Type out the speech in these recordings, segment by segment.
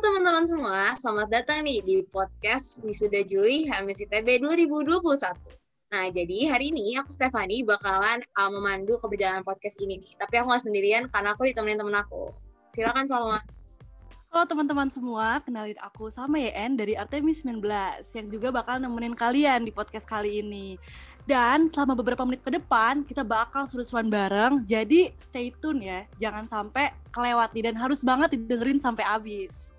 teman-teman semua, selamat datang nih di podcast Wisuda Juli HMSITB 2021. Nah, jadi hari ini aku Stefani bakalan uh, memandu keberjalanan podcast ini nih. Tapi aku gak sendirian karena aku ditemenin temen aku. Silakan Salma. Halo teman-teman semua, kenalin aku sama YN dari Artemis 19 yang juga bakal nemenin kalian di podcast kali ini. Dan selama beberapa menit ke depan, kita bakal seru-seruan bareng, jadi stay tune ya, jangan sampai kelewat nih, dan harus banget didengerin sampai habis.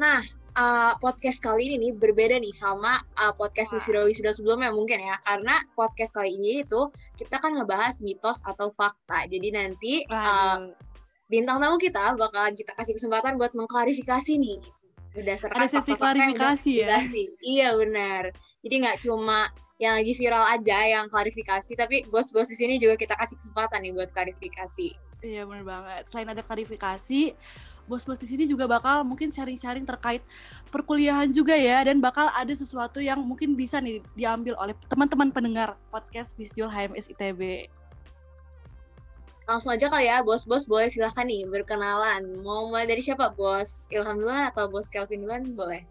Nah, uh, podcast kali ini nih berbeda nih sama uh, podcast wisuda-wisuda sebelumnya mungkin ya, karena podcast kali ini itu kita kan ngebahas mitos atau fakta. Jadi nanti uh, bintang tamu kita bakalan kita kasih kesempatan buat mengklarifikasi nih. Berdasarkan ada sesi klarifikasi ya? iya benar. Jadi nggak cuma yang lagi viral aja yang klarifikasi tapi bos-bos di sini juga kita kasih kesempatan nih buat klarifikasi iya benar banget selain ada klarifikasi bos-bos di sini juga bakal mungkin sharing-sharing terkait perkuliahan juga ya dan bakal ada sesuatu yang mungkin bisa nih diambil oleh teman-teman pendengar podcast Bisjol HMS ITB langsung aja kali ya, bos-bos boleh silahkan nih berkenalan. Mau mulai dari siapa, bos Ilham duluan atau bos Kelvin duluan? Boleh.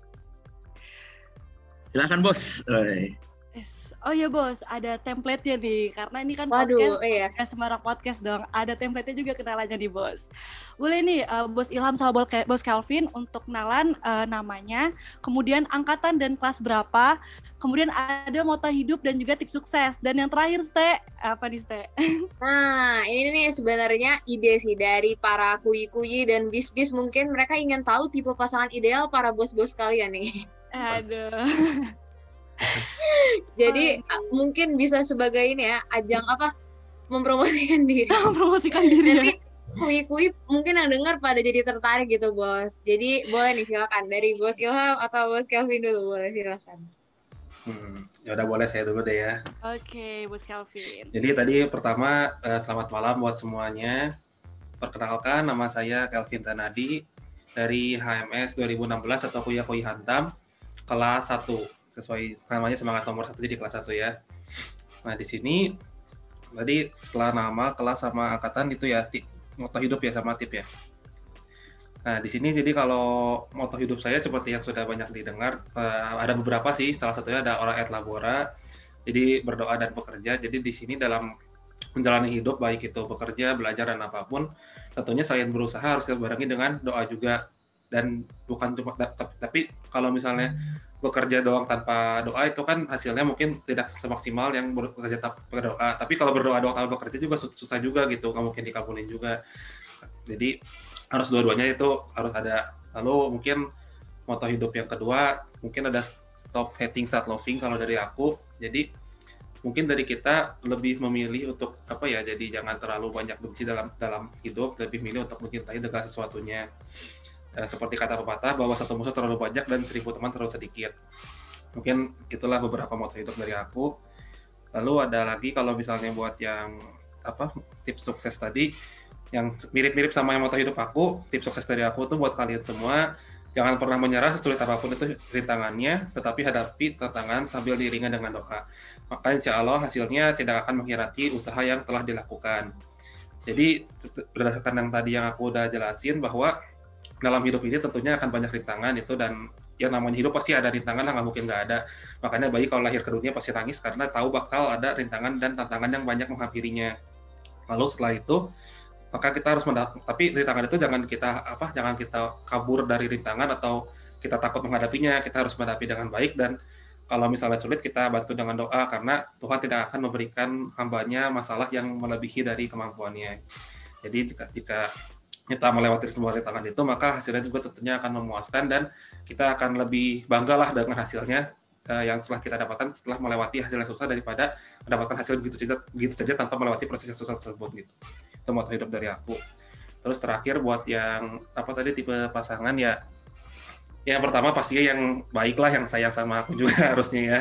Silahkan bos. Oi. Yes. Oh ya bos, ada template-nya nih, karena ini kan Waduh, podcast, iya. podcast Semarang Podcast dong. Ada template-nya juga kenalannya nih bos. Boleh nih, uh, bos Ilham sama bos Kelvin untuk kenalan uh, namanya, kemudian angkatan dan kelas berapa, kemudian ada moto hidup dan juga tips sukses. Dan yang terakhir, Ste, apa nih Ste? Nah, ini nih sebenarnya ide sih dari para kuyi-kuyi dan bis-bis mungkin mereka ingin tahu tipe pasangan ideal para bos-bos kalian nih. Aduh. Jadi oh, mungkin bisa sebagai ini ya ajang apa mempromosikan diri. mempromosikan diri. Nanti kui-kui mungkin yang dengar pada jadi tertarik gitu bos. Jadi boleh nih silakan dari bos Ilham atau bos Kelvin dulu boleh silakan. Hmm, ya udah boleh saya dulu deh ya. Oke, okay, Bos Kelvin. Jadi tadi pertama uh, selamat malam buat semuanya. Perkenalkan nama saya Kelvin Tanadi dari HMS 2016 atau Kuya Kui Hantam kelas 1 sesuai namanya semangat nomor satu jadi kelas satu ya. Nah di sini tadi setelah nama kelas sama angkatan itu ya tip, moto hidup ya sama tip ya. Nah di sini jadi kalau moto hidup saya seperti yang sudah banyak didengar uh, ada beberapa sih salah satunya ada orang et labora jadi berdoa dan bekerja. Jadi di sini dalam menjalani hidup baik itu bekerja, belajar dan apa pun tentunya selain berusaha harus dibarengi dengan doa juga dan bukan cuma tapi kalau misalnya bekerja doang tanpa doa itu kan hasilnya mungkin tidak semaksimal yang bekerja tanpa berdoa. Tapi kalau berdoa doang tanpa bekerja juga susah juga gitu, nggak mungkin dikabulin juga. Jadi harus dua-duanya itu harus ada. Lalu mungkin moto hidup yang kedua mungkin ada stop hating start loving kalau dari aku. Jadi mungkin dari kita lebih memilih untuk apa ya? Jadi jangan terlalu banyak benci dalam dalam hidup, lebih milih untuk mencintai segala sesuatunya eh, seperti kata pepatah bahwa satu musuh terlalu banyak dan seribu teman terlalu sedikit. Mungkin itulah beberapa moto hidup dari aku. Lalu ada lagi kalau misalnya buat yang apa tips sukses tadi yang mirip-mirip sama yang moto hidup aku, tips sukses dari aku tuh buat kalian semua jangan pernah menyerah sesulit apa pun itu rintangannya, tetapi hadapi tantangan sambil diringan dengan doa. Maka insya Allah hasilnya tidak akan mengkhianati usaha yang telah dilakukan. Jadi berdasarkan yang tadi yang aku udah jelasin bahwa dalam hidup ini tentunya akan banyak rintangan itu dan yang namanya hidup pasti ada rintangan lah nggak mungkin nggak ada. Makanya bayi kalau lahir ke dunia pasti nangis karena tahu bakal ada rintangan dan tantangan yang banyak menghampirinya. Lalu setelah itu maka kita harus mendapat tapi rintangan itu jangan kita apa jangan kita kabur dari rintangan atau kita takut menghadapinya. Kita harus menghadapi dengan baik dan kalau misalnya sulit kita bantu dengan doa karena Tuhan tidak akan memberikan hambanya masalah yang melebihi dari kemampuannya. Jadi jika jika kita melewati semua rintangan itu, maka hasilnya juga tentunya akan memuaskan dan kita akan lebih bangga lah dengan hasilnya uh, yang setelah kita dapatkan setelah melewati hasil yang susah daripada mendapatkan hasil begitu saja, begitu saja tanpa melewati proses yang susah tersebut gitu. Itu moto hidup dari aku. Terus terakhir buat yang apa tadi tipe pasangan ya yang pertama pastinya yang baiklah yang sayang sama aku juga harusnya ya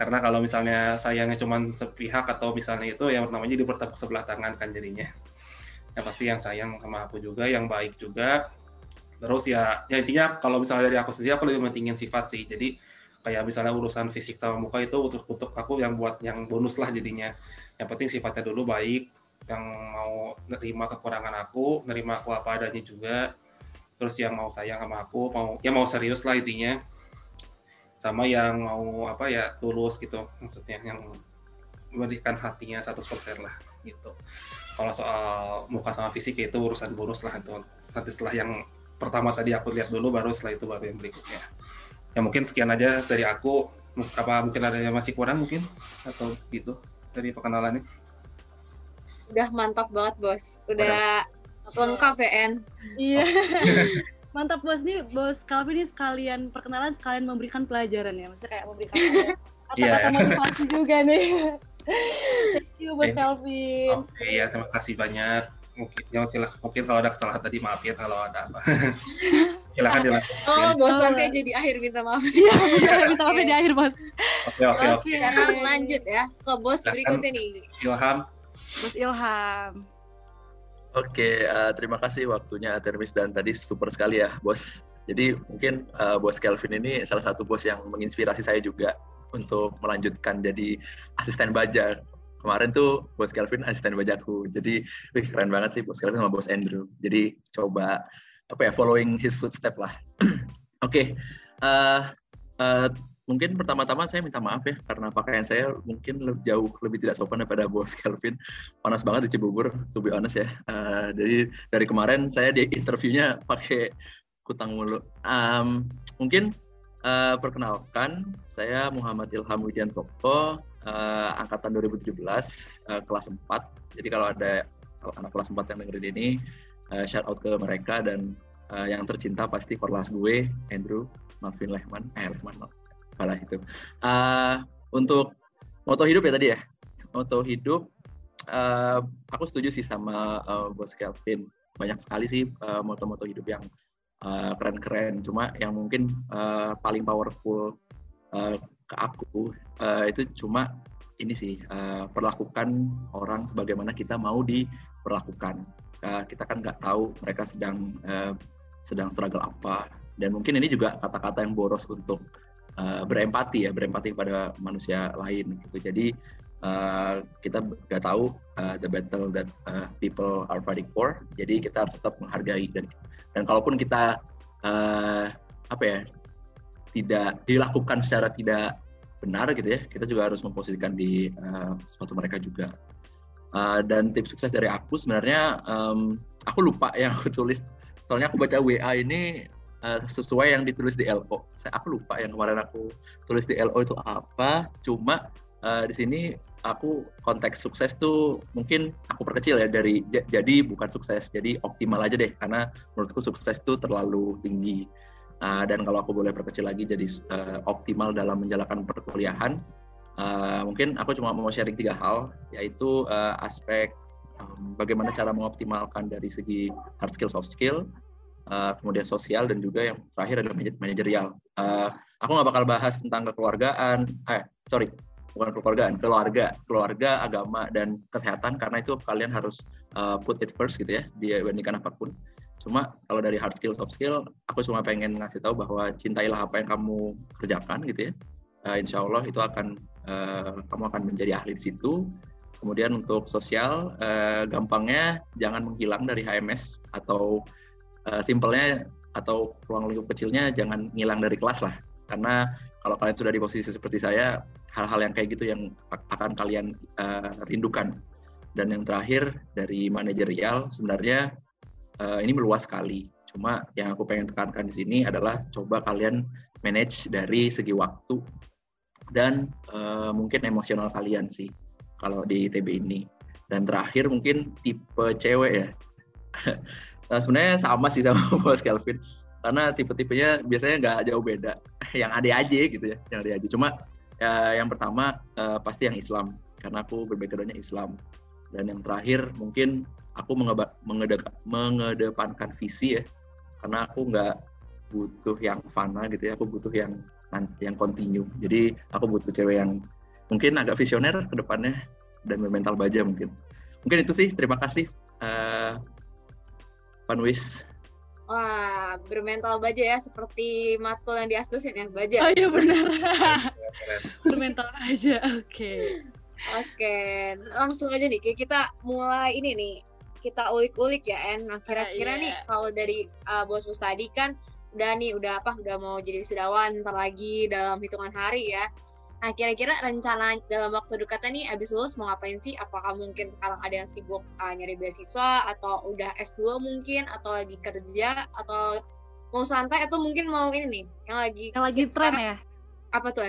karena kalau misalnya sayangnya cuma sepihak atau misalnya itu yang namanya di bertepuk sebelah tangan kan jadinya yang pasti yang sayang sama aku juga yang baik juga. Terus ya, ya intinya kalau misalnya dari aku sendiri aku lebih mentingin sifat sih. Jadi kayak misalnya urusan fisik sama muka itu untuk untuk aku yang buat yang bonus lah jadinya. Yang penting sifatnya dulu baik yang mau nerima kekurangan aku nerima aku apa adanya juga. Terus yang mau sayang sama aku mau ya mau serius lah intinya. Sama yang mau apa ya tulus gitu maksudnya yang memberikan hatinya 100% lah gitu kalau soal muka sama fisik itu urusan bonus lah. Itu nanti setelah yang pertama tadi aku lihat dulu baru setelah itu baru yang berikutnya. Ya mungkin sekian aja dari aku. Apa mungkin ada yang masih kurang mungkin? Atau gitu dari perkenalannya? Udah mantap banget bos. Udah lengkap ya En iya mantap bos. Nih bos Calvin ini sekalian perkenalan sekalian memberikan pelajaran ya. Maksudnya kayak memberikan kata-kata yeah. motivasi juga nih thank you bos Calvin. oke okay, ya terima kasih banyak. Mungkin ya mungkin, mungkin kalau ada kesalahan tadi maaf ya kalau ada apa. Silakan dilanjutkan. Oh bos nanti jadi akhir minta maaf. Iya minta maaf di akhir bos oke oke oke. Sekarang lanjut ya. Ke bos berikutnya nih. Ilham. Bos Ilham. Oke, uh, terima kasih waktunya Termis dan tadi super sekali ya, Bos. Jadi mungkin uh, Bos Kelvin ini salah satu bos yang menginspirasi saya juga untuk melanjutkan jadi asisten baja. Kemarin tuh Bos Kelvin asisten bajaku. Jadi wih, keren banget sih Bos Kelvin sama Bos Andrew. Jadi coba apa ya following his footstep lah. Oke, okay. uh, uh, mungkin pertama-tama saya minta maaf ya karena pakaian saya mungkin lebih jauh lebih tidak sopan daripada bos Kelvin panas banget di Cibubur to be honest ya uh, jadi dari kemarin saya di interviewnya pakai kutang mulu um, mungkin uh, perkenalkan saya Muhammad Ilham Widiantoko uh, angkatan 2017 uh, kelas 4 jadi kalau ada anak kelas 4 yang dengerin ini uh, shout out ke mereka dan uh, yang tercinta pasti korlas gue Andrew Marvin Lehman eh Lehman apalah itu. Uh, untuk moto hidup ya tadi ya. Moto hidup, uh, aku setuju sih sama uh, Bos Kelvin. Banyak sekali sih moto moto-moto hidup yang keren keren-keren. Cuma yang mungkin uh, paling powerful uh, ke aku uh, itu cuma ini sih uh, perlakukan orang sebagaimana kita mau diperlakukan. Uh, kita kan nggak tahu mereka sedang uh, sedang struggle apa dan mungkin ini juga kata-kata yang boros untuk uh, berempati ya berempati pada manusia lain gitu jadi uh, kita nggak tahu uh, the battle that uh, people are fighting for jadi kita harus tetap menghargai dan dan kalaupun kita uh, apa ya tidak dilakukan secara tidak benar gitu ya kita juga harus memposisikan di uh, sepatu mereka juga uh, dan tips sukses dari aku sebenarnya um, aku lupa yang aku tulis soalnya aku baca WA ini uh, sesuai yang ditulis di LO. Saya aku lupa yang kemarin aku tulis di LO itu apa. Cuma uh, di sini aku konteks sukses tuh mungkin aku perkecil ya dari jadi bukan sukses jadi optimal aja deh karena menurutku sukses itu terlalu tinggi. Uh, dan kalau aku boleh perkecil lagi jadi uh, optimal dalam menjalankan perkuliahan, uh, mungkin aku cuma mau sharing tiga hal, yaitu uh, aspek bagaimana cara mengoptimalkan dari segi hard skill, soft skill, uh, kemudian sosial dan juga yang terakhir adalah manajerial. Uh, aku nggak bakal bahas tentang kekeluargaan, eh sorry bukan kekeluargaan, keluarga, keluarga, agama dan kesehatan karena itu kalian harus uh, put it first gitu ya dibandingkan apa pun. Cuma kalau dari hard skill, soft skill, aku cuma pengen ngasih tahu bahwa cintailah apa yang kamu kerjakan gitu ya. Uh, insya Allah itu akan uh, kamu akan menjadi ahli di situ. Kemudian untuk sosial, uh, gampangnya jangan menghilang dari HMS atau uh, simpelnya atau ruang lingkup kecilnya jangan ngilang dari kelas lah karena kalau kalian sudah di posisi seperti saya hal-hal yang kayak gitu yang akan kalian uh, rindukan. Dan yang terakhir dari manajerial sebenarnya uh, ini meluas sekali. Cuma yang aku pengen tekankan di sini adalah coba kalian manage dari segi waktu dan uh, mungkin emosional kalian sih kalau di TB ini. Dan terakhir mungkin tipe cewek ya. Uh, sebenarnya sama sih sama Bos Kelvin. Karena tipe-tipenya biasanya nggak jauh beda. Yang ada aja gitu ya yang ada aja. Cuma ya, yang pertama uh, pasti yang Islam. Karena aku berbackgroundnya Islam. Dan yang terakhir mungkin aku mengedepankan visi ya. Karena aku nggak butuh yang fana gitu ya. Aku butuh yang yang continue. Jadi aku butuh cewek yang mungkin agak visioner ke depannya dan bermental baja mungkin. Mungkin itu sih. Terima kasih uh, Panwis. Wah, bermental baja ya seperti matkul yang diastusin ya, baja. Oh iya benar. bermental baja, oke. Okay. Oke, okay. langsung aja nih, kita mulai ini nih. kita ulik-ulik ya En. Nah kira-kira Ah, iya. nih kalau dari uh, bos-bos tadi kan udah nih udah apa udah mau jadi wisudawan ntar lagi dalam hitungan hari ya. Nah kira-kira rencana dalam waktu dekatnya nih abis lulus mau ngapain sih? Apakah mungkin sekarang ada yang sibuk uh, nyari beasiswa atau udah S2 mungkin atau lagi kerja atau mau santai atau mungkin mau ini nih yang lagi Yang lagi tren sekarang, ya. apa tuh?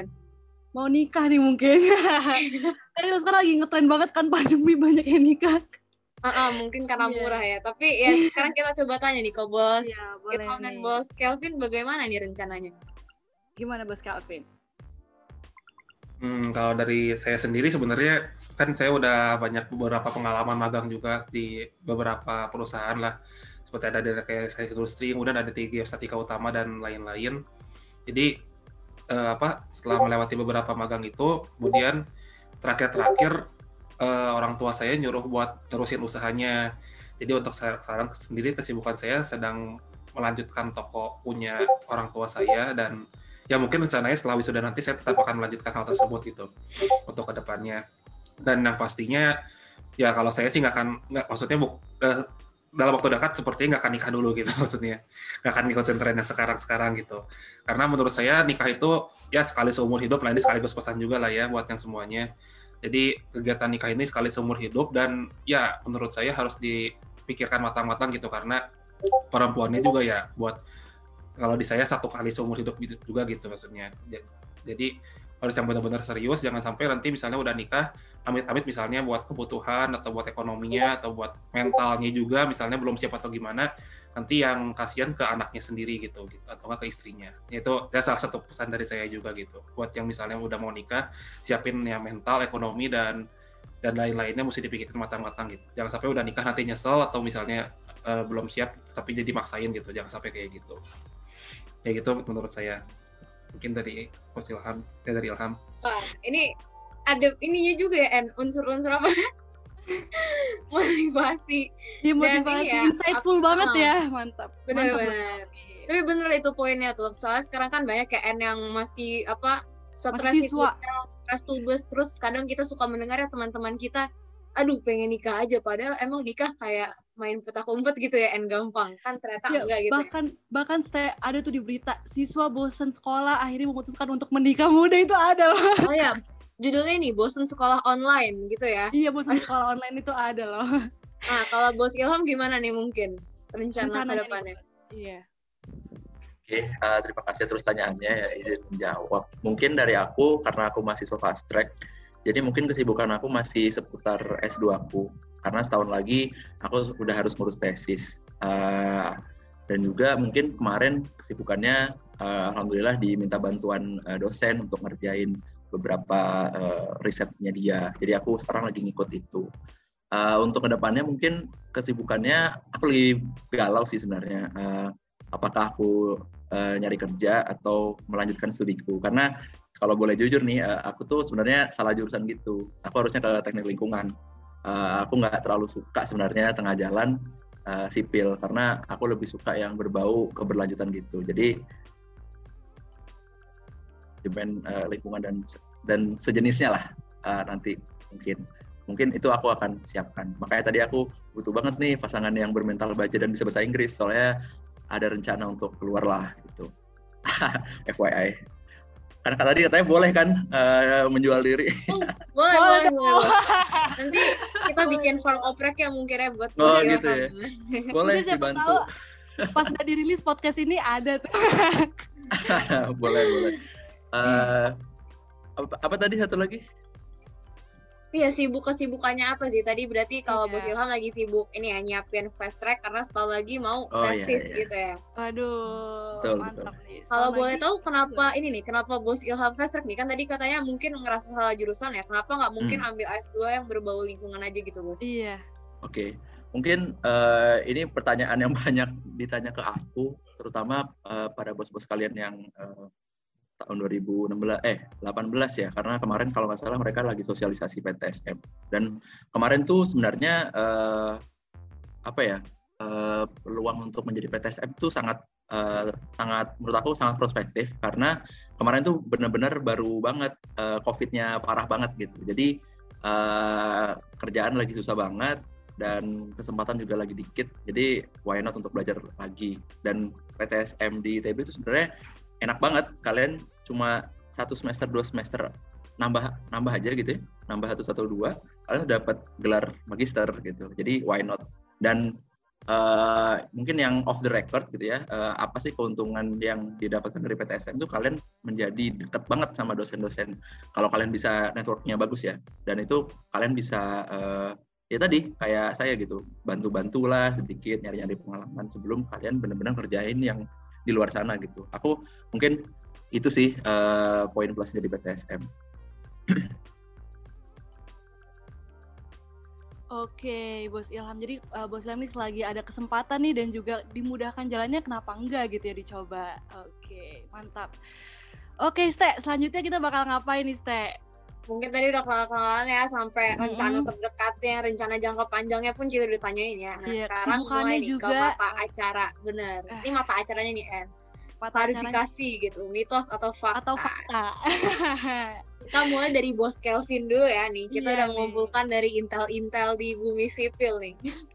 Mau nikah nih mungkin. Karena sekarang lagi ngetren banget kan pandemi banyak yang nikah. Ah, ah, mungkin karena Iya. murah ya. Tapi ya sekarang kita coba tanya nih ke bos boleh Ilham dan bos Kelvin bagaimana nih rencananya? Gimana Bos Calvin? Hmm, kalau dari saya sendiri sebenarnya kan saya udah banyak beberapa pengalaman magang juga di beberapa perusahaan lah. Seperti ada dari kayak saya industri, kemudian ada di Geostatika Utama dan lain-lain. Jadi eh, apa setelah melewati beberapa magang itu, kemudian terakhir-terakhir eh, orang tua saya nyuruh buat nerusin usahanya. Jadi untuk sekarang sendiri kesibukan saya sedang melanjutkan toko punya orang tua saya dan ya mungkin rencananya setelah wisuda nanti saya tetap akan melanjutkan hal tersebut gitu untuk ke depannya. Dan yang pastinya ya kalau saya sih nggak akan nggak maksudnya buk, eh, dalam waktu dekat sepertinya nggak akan nikah dulu gitu maksudnya. Nggak akan ngikutin tren yang sekarang sekarang gitu. Karena menurut saya nikah itu ya sekali seumur hidup lah ini sekaligus pesan juga lah ya buat yang semuanya. Jadi kegiatan nikah ini sekali seumur hidup dan ya menurut saya harus dipikirkan matang-matang gitu. Karena perempuannya juga ya buat kalau di saya satu kali seumur hidup gitu juga gitu maksudnya. Ja- Jadi harus yang benar-benar serius, jangan sampai nanti misalnya udah nikah, amit-amit misalnya buat kebutuhan atau buat ekonominya atau buat mentalnya juga misalnya belum siap atau gimana, nanti yang kasihan ke anaknya sendiri gitu, gitu atau nggak ke istrinya. Itu ya salah satu pesan dari saya juga gitu. Buat yang misalnya udah mau nikah, siapin ya mental, ekonomi dan dan lain-lainnya mesti dipikirin matang-matang gitu. Jangan sampai udah nikah nanti nyesel atau misalnya eh, belum siap tapi jadi maksain gitu. Jangan sampai kayak gitu. Ya gitu menurut saya. Mungkin dari Coach Ilham, ya dari Ilham. Wah, ini ada ininya juga ya En, unsur-unsur apa? Motivasi. Dan motivasi, ini ya, insightful apa- banget ah. ya, mantap. Bener, Mantap. Calvin. Tapi bener itu poinnya tuh. Soalnya sekarang kan banyak kayak En yang masih apa stres Masih siswa. hidupnya, stres tugas terus kadang kita suka mendengar ya teman-teman kita aduh pengen nikah aja padahal emang nikah kayak main petak umpet gitu ya En gampang kan ternyata Ya, enggak gitu ya. bahkan bahkan saya ada tuh di berita siswa bosan sekolah akhirnya memutuskan untuk menikah muda itu ada loh. Oh ya, judulnya nih bosen sekolah online gitu ya. iya bosan sekolah online itu ada loh. Nah, kalau Bos Ilham gimana nih mungkin rencana ke Rencananya nih, depannya? Iya. Oke, eh, terima kasih terus tanyaannya ya izin menjawab. Mungkin dari aku karena aku mahasiswa fast track, jadi mungkin kesibukan aku masih seputar S2 aku. Karena setahun lagi aku udah harus ngurus tesis. Eh, dan juga mungkin kemarin kesibukannya eh, alhamdulillah diminta bantuan eh, dosen untuk ngerjain beberapa eh, risetnya dia. Jadi aku sekarang lagi ngikut itu. Eh, untuk ke depannya mungkin kesibukannya aku lagi galau sih sebenarnya. Eh, apakah aku eh, nyari kerja atau melanjutkan studiku. Karena kalau boleh jujur nih eh, aku tuh sebenarnya salah jurusan gitu. Aku harusnya ke teknik lingkungan. Eh, aku nggak terlalu suka sebenarnya tengah jalan eh, sipil. Karena aku lebih suka yang berbau keberlanjutan gitu. Jadi manajemen eh, lingkungan dan dan sejenisnya lah eh, nanti mungkin. Mungkin itu aku akan siapkan. Makanya tadi aku butuh banget nih pasangan yang bermental baja dan bisa bahasa Inggris. Soalnya ada rencana untuk keluar lah gitu. FYI karena tadi katanya boleh kan eh, menjual diri. Boleh, Boleh boleh, boleh, Bos. Nanti kita bikin form oprek ya mungkin ya buat Oh, gitu ya. Boleh dibantu. tahu pas udah dirilis podcast ini ada tuh. boleh boleh. Eh, apa, apa tadi satu lagi Iya, sibuk kesibukannya apa sih? Tadi berarti kalau Iya. Bos Ilham lagi sibuk ini ya nyiapin fast track karena setahun lagi mau Oh, iya, tesis iya. gitu ya. Waduh, Betul, mantap nih. Kalau boleh lagi- tahu kenapa ini nih, kenapa Bos Ilham fast track nih? Kan tadi katanya mungkin ngerasa salah jurusan ya. Kenapa nggak mungkin Hmm. ambil S2 yang berbau lingkungan aja gitu, Bos? Iya. Oke, mungkin eh, ini pertanyaan yang banyak ditanya ke aku, terutama eh, pada bos-bos kalian yang eh, tahun 2016 eh 18 ya, karena kemarin kalau nggak salah mereka lagi sosialisasi PTSM dan kemarin tuh sebenarnya eh, apa ya eh, peluang untuk menjadi PTSM tuh sangat eh, sangat menurut aku sangat prospektif karena kemarin tuh benar-benar baru banget eh, COVID-nya parah banget gitu, jadi eh, kerjaan lagi susah banget dan kesempatan juga lagi dikit. Jadi why not untuk belajar lagi. Dan PTSM di ITB itu sebenarnya enak banget. Kalian cuma satu semester, dua semester nambah nambah aja gitu ya, nambah satu satu dua, kalian dapat gelar magister gitu. Jadi why not? Dan uh, mungkin yang off the record gitu ya, uh, apa sih keuntungan yang didapatkan dari PTSM itu kalian menjadi dekat banget sama dosen-dosen. Kalau kalian bisa networknya bagus ya, dan itu kalian bisa uh, ya tadi kayak saya gitu, bantu-bantulah sedikit nyari-nyari pengalaman sebelum kalian benar-benar kerjain yang di luar sana gitu. Aku mungkin itu sih uh, poin plus dari PTSM. Oke, Bos Ilham. Jadi uh, Bos Ilham ini selagi ada kesempatan nih dan juga dimudahkan jalannya, kenapa enggak gitu ya dicoba. Oke, mantap. Oke, Ste, selanjutnya kita bakal ngapain nih, Ste? Mungkin tadi udah kenalan-kenalan ya sampai mm -hmm. rencana terdekatnya, rencana jangka panjangnya pun kita udah tanyain ya. Nah, iya, sekarang mulai nih juga... ke mata acara. Bener. Uh. Ini mata acaranya nih, En. Mata Klarifikasi acaranya... gitu, mitos atau fakta. Atau fakta. kita mulai dari bos Kelvin dulu ya nih. Kita yeah, udah mengumpulkan dari intel-intel di bumi sipil nih.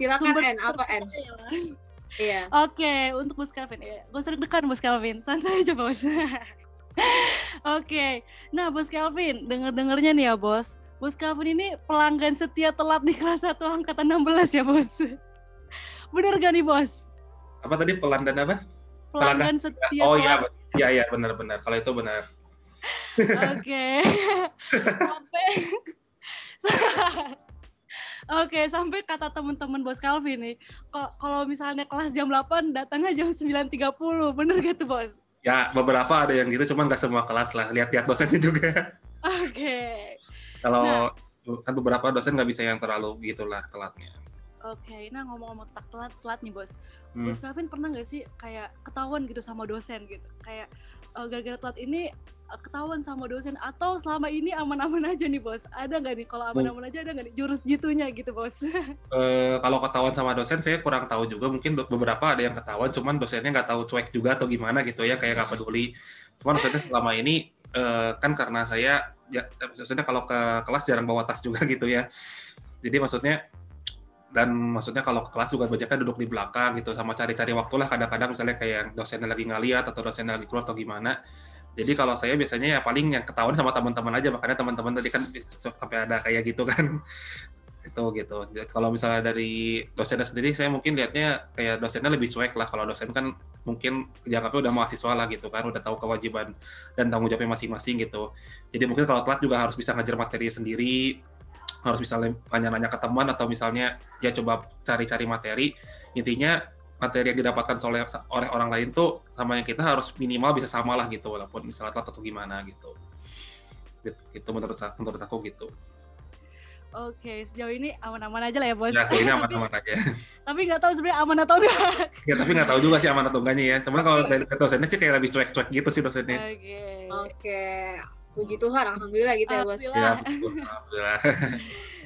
Silakan Sumber N, apa N? Iya. Oke, okay, untuk Bos Kelvin ya. Gak usah deg-degan Bos Kelvin. Santai aja, Bos. Oke. okay. Nah, Bos Kelvin, denger-dengernya nih ya, Bos. Bos Kelvin ini pelanggan setia telat di kelas 1 angkatan 16 ya, Bos. Bener gak nih, Bos? Apa tadi pelanggan apa? Pelanggan, pelanggan setia Oh iya, iya iya benar-benar. Kalau itu benar. Oke. sampai Oke, sampai kata teman-teman Bos Calvin nih, kalau misalnya kelas jam 8 datangnya jam 9.30, bener gak tuh Bos? Ya, beberapa ada yang gitu, cuman gak semua kelas lah. Lihat-lihat dosennya juga. Oke. Okay. Kalau nah, kan beberapa dosen nggak bisa yang terlalu gitulah telatnya. Oke, okay. nah ngomong-ngomong tak telat telat nih bos, hmm. bos Calvin pernah nggak sih kayak ketahuan gitu sama dosen gitu, kayak uh, gara-gara telat ini ketahuan sama dosen atau selama ini aman-aman aja nih bos? Ada nggak nih? Kalau aman-aman aja ada nggak nih jurus jitunya gitu bos? Uh, kalau ketahuan sama dosen saya kurang tahu juga. Mungkin beberapa ada yang ketahuan cuman dosennya nggak tahu cuek juga atau gimana gitu ya kayak nggak peduli. Cuman dosennya selama ini uh, kan karena saya ya maksudnya kalau ke kelas jarang bawa tas juga gitu ya. Jadi maksudnya dan maksudnya kalau ke kelas juga banyaknya duduk di belakang gitu sama cari-cari waktu lah kadang-kadang misalnya kayak dosennya lagi ngeliat atau dosennya lagi keluar atau gimana jadi kalau saya biasanya ya paling yang ketahuan sama teman-teman aja, makanya teman-teman tadi kan sampai ada kayak gitu kan. itu gitu. Kalau misalnya dari dosennya sendiri, saya mungkin lihatnya kayak dosennya lebih cuek lah. Kalau dosen kan mungkin dianggapnya udah mahasiswa lah gitu kan, udah tahu kewajiban dan tanggung jawabnya masing-masing gitu. Jadi mungkin kalau telat juga harus bisa ngajar materi sendiri, harus bisa nanya-nanya ke teman atau misalnya ya coba cari-cari materi. Intinya materi yang didapatkan oleh oleh orang lain tuh sama yang kita harus minimal bisa sama lah gitu walaupun misalnya telat atau gimana gitu itu menurut menurut aku gitu Oke, sejauh ini aman-aman aja lah ya bos. Ya, sejauh ini aman-aman aja. tapi nggak tahu sebenarnya aman atau enggak. ya, tapi nggak tahu juga sih aman atau enggaknya ya. Cuman kalau dari dosennya sih kayak lebih cuek-cuek gitu sih dosennya. Oke. Okay. Oke. Okay. Puji Tuhan, alhamdulillah gitu ya bos. Ya, alhamdulillah.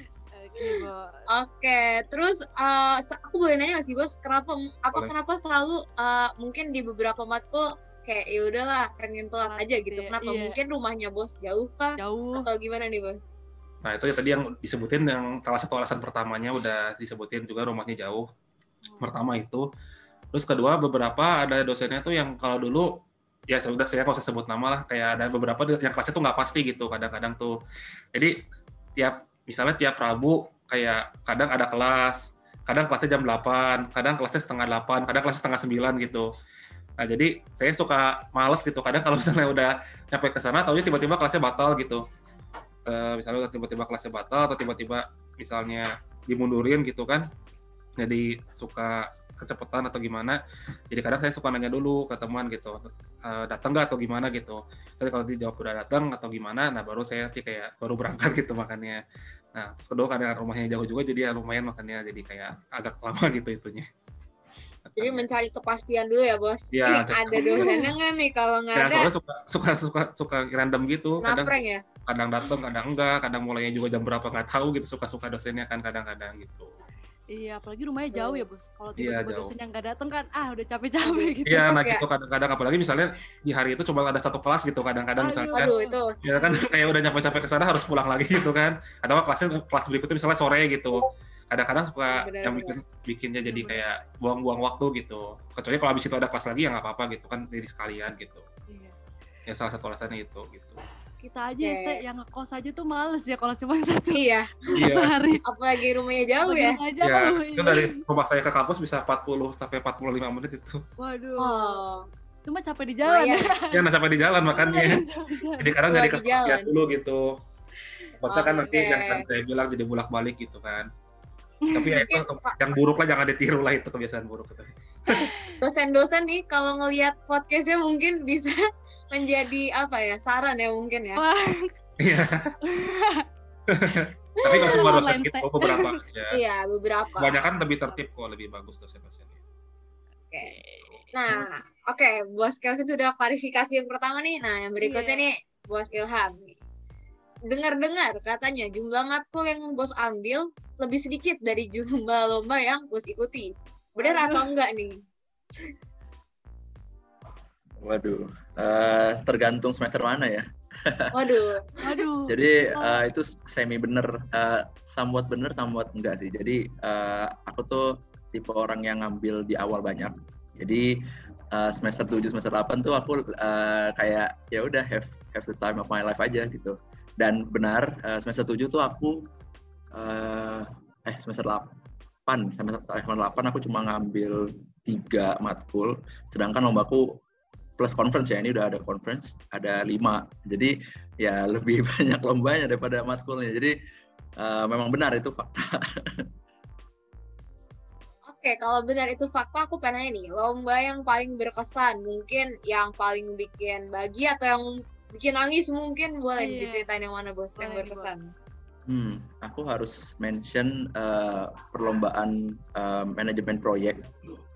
Oke, okay, terus uh, aku boleh nanya gak sih bos, kenapa apa boleh. kenapa selalu uh, mungkin di beberapa matkul kayak ya udahlah pengen telat aja gitu. Iya, kenapa? Iya. Mungkin rumahnya bos jauh kah? Jauh. Atau gimana nih bos? Nah itu ya tadi yang disebutin yang salah satu alasan pertamanya udah disebutin juga rumahnya jauh. Hmm. Pertama itu. Terus kedua beberapa ada dosennya tuh yang kalau dulu ya sudah saya nggak usah sebut nama lah kayak ada beberapa yang kelasnya tuh nggak pasti gitu kadang-kadang tuh. Jadi tiap misalnya tiap Rabu kayak kadang ada kelas, kadang kelasnya jam 8, kadang kelasnya setengah 8, kadang kelasnya setengah 9 gitu. Nah, jadi saya suka males gitu. Kadang kalau misalnya udah nyampe ke sana, tahunya tiba-tiba kelasnya batal gitu. Uh, misalnya tiba-tiba kelasnya batal atau tiba-tiba misalnya dimundurin gitu kan. Jadi suka kecepatan atau gimana. Jadi kadang saya suka nanya dulu ke teman gitu, uh, datang nggak atau gimana gitu. Jadi kalau dijawab udah datang atau gimana, nah baru saya nanti kayak baru berangkat gitu makanya. Nah terus kedua karena rumahnya jauh juga jadi ya lumayan makanya jadi kayak agak lama gitu itunya. Jadi mencari kepastian dulu ya bos. Ya, ada dosennya nggak nih kalau nggak ya, ada. Suka, suka suka suka random gitu. Kadang, ya? kadang datang, kadang enggak, kadang mulainya juga jam berapa nggak tahu gitu. Suka suka dosennya kan kadang-kadang gitu. Iya, apalagi rumahnya jauh ya, Bos. Kalau iya, tiba-tiba iya, dosen yang nggak datang kan, ah udah capek-capek gitu. Iya, nah gitu kadang-kadang apalagi misalnya di hari itu coba ada satu kelas gitu, kadang-kadang misalnya aduh, itu. Ya kan kayak udah capek-capek ke sana harus pulang lagi gitu kan. Atau kelasnya kelas berikutnya misalnya sore gitu. kadang-kadang suka Benar, yang benar. bikin bikinnya jadi Benar. kayak buang-buang waktu gitu kecuali kalau habis itu ada kelas lagi ya nggak apa-apa gitu kan jadi sekalian gitu Iya. ya salah satu alasannya itu gitu Kita aja Oke. Ste, yang ngekos aja tuh males ya kalau cuma satu Iya, iya sehari. apalagi rumahnya jauh ya. Aja, ya iya. itu dari rumah saya ke kampus bisa 40 sampai 45 menit itu Waduh. Oh, Cuma capek di jalan lumayan. ya. ya nah sampai di jalan makanya Jalan-jalan. jadi kadang dari ke jalan. dulu gitu Takutnya kan nanti yang kan saya bilang jadi bolak-balik gitu kan tapi ya itu yang buruk lah jangan ditiru lah itu kebiasaan buruk gitu. dosen-dosen nih kalau ngelihat podcastnya mungkin bisa menjadi apa ya saran ya mungkin ya. Iya. Tapi nggak semua dosen Online gitu, beberapa ya. Iya beberapa. Kebanyakan lebih tertib kok, lebih bagus dosen-dosennya. Oke. Nah, oke, Bos Kelvin sudah klarifikasi yang pertama nih. Nah, yang berikutnya Iya. nih, Bos Ilham. Dengar-dengar katanya jumlah matkul yang Bos ambil lebih sedikit dari jumlah lomba yang Bos ikuti. Benar atau enggak nih? Waduh, eh, tergantung semester mana ya. Waduh. Waduh. Jadi eh, itu semi bener, eh, somewhat bener, somewhat enggak sih. Jadi eh, aku tuh tipe orang yang ngambil di awal banyak. Jadi eh, semester 7, semester 8 tuh aku eh, kayak ya udah have have the time of my life aja gitu. Dan benar eh, semester 7 tuh aku eh, eh semester 8 semester 8 aku cuma ngambil tiga matkul, sedangkan lombaku plus conference ya ini udah ada conference ada lima jadi ya lebih banyak lombanya daripada matkulnya jadi eh, memang benar itu fakta Oke, kalau benar itu fakta, aku pengen nanya nih, lomba yang paling berkesan, mungkin yang paling bikin bahagia atau yang bikin nangis mungkin boleh Iya. diceritain yang mana bos yang Boleh nih, berkesan. Bos. Hmm, aku harus mention eh, perlombaan eh, manajemen proyek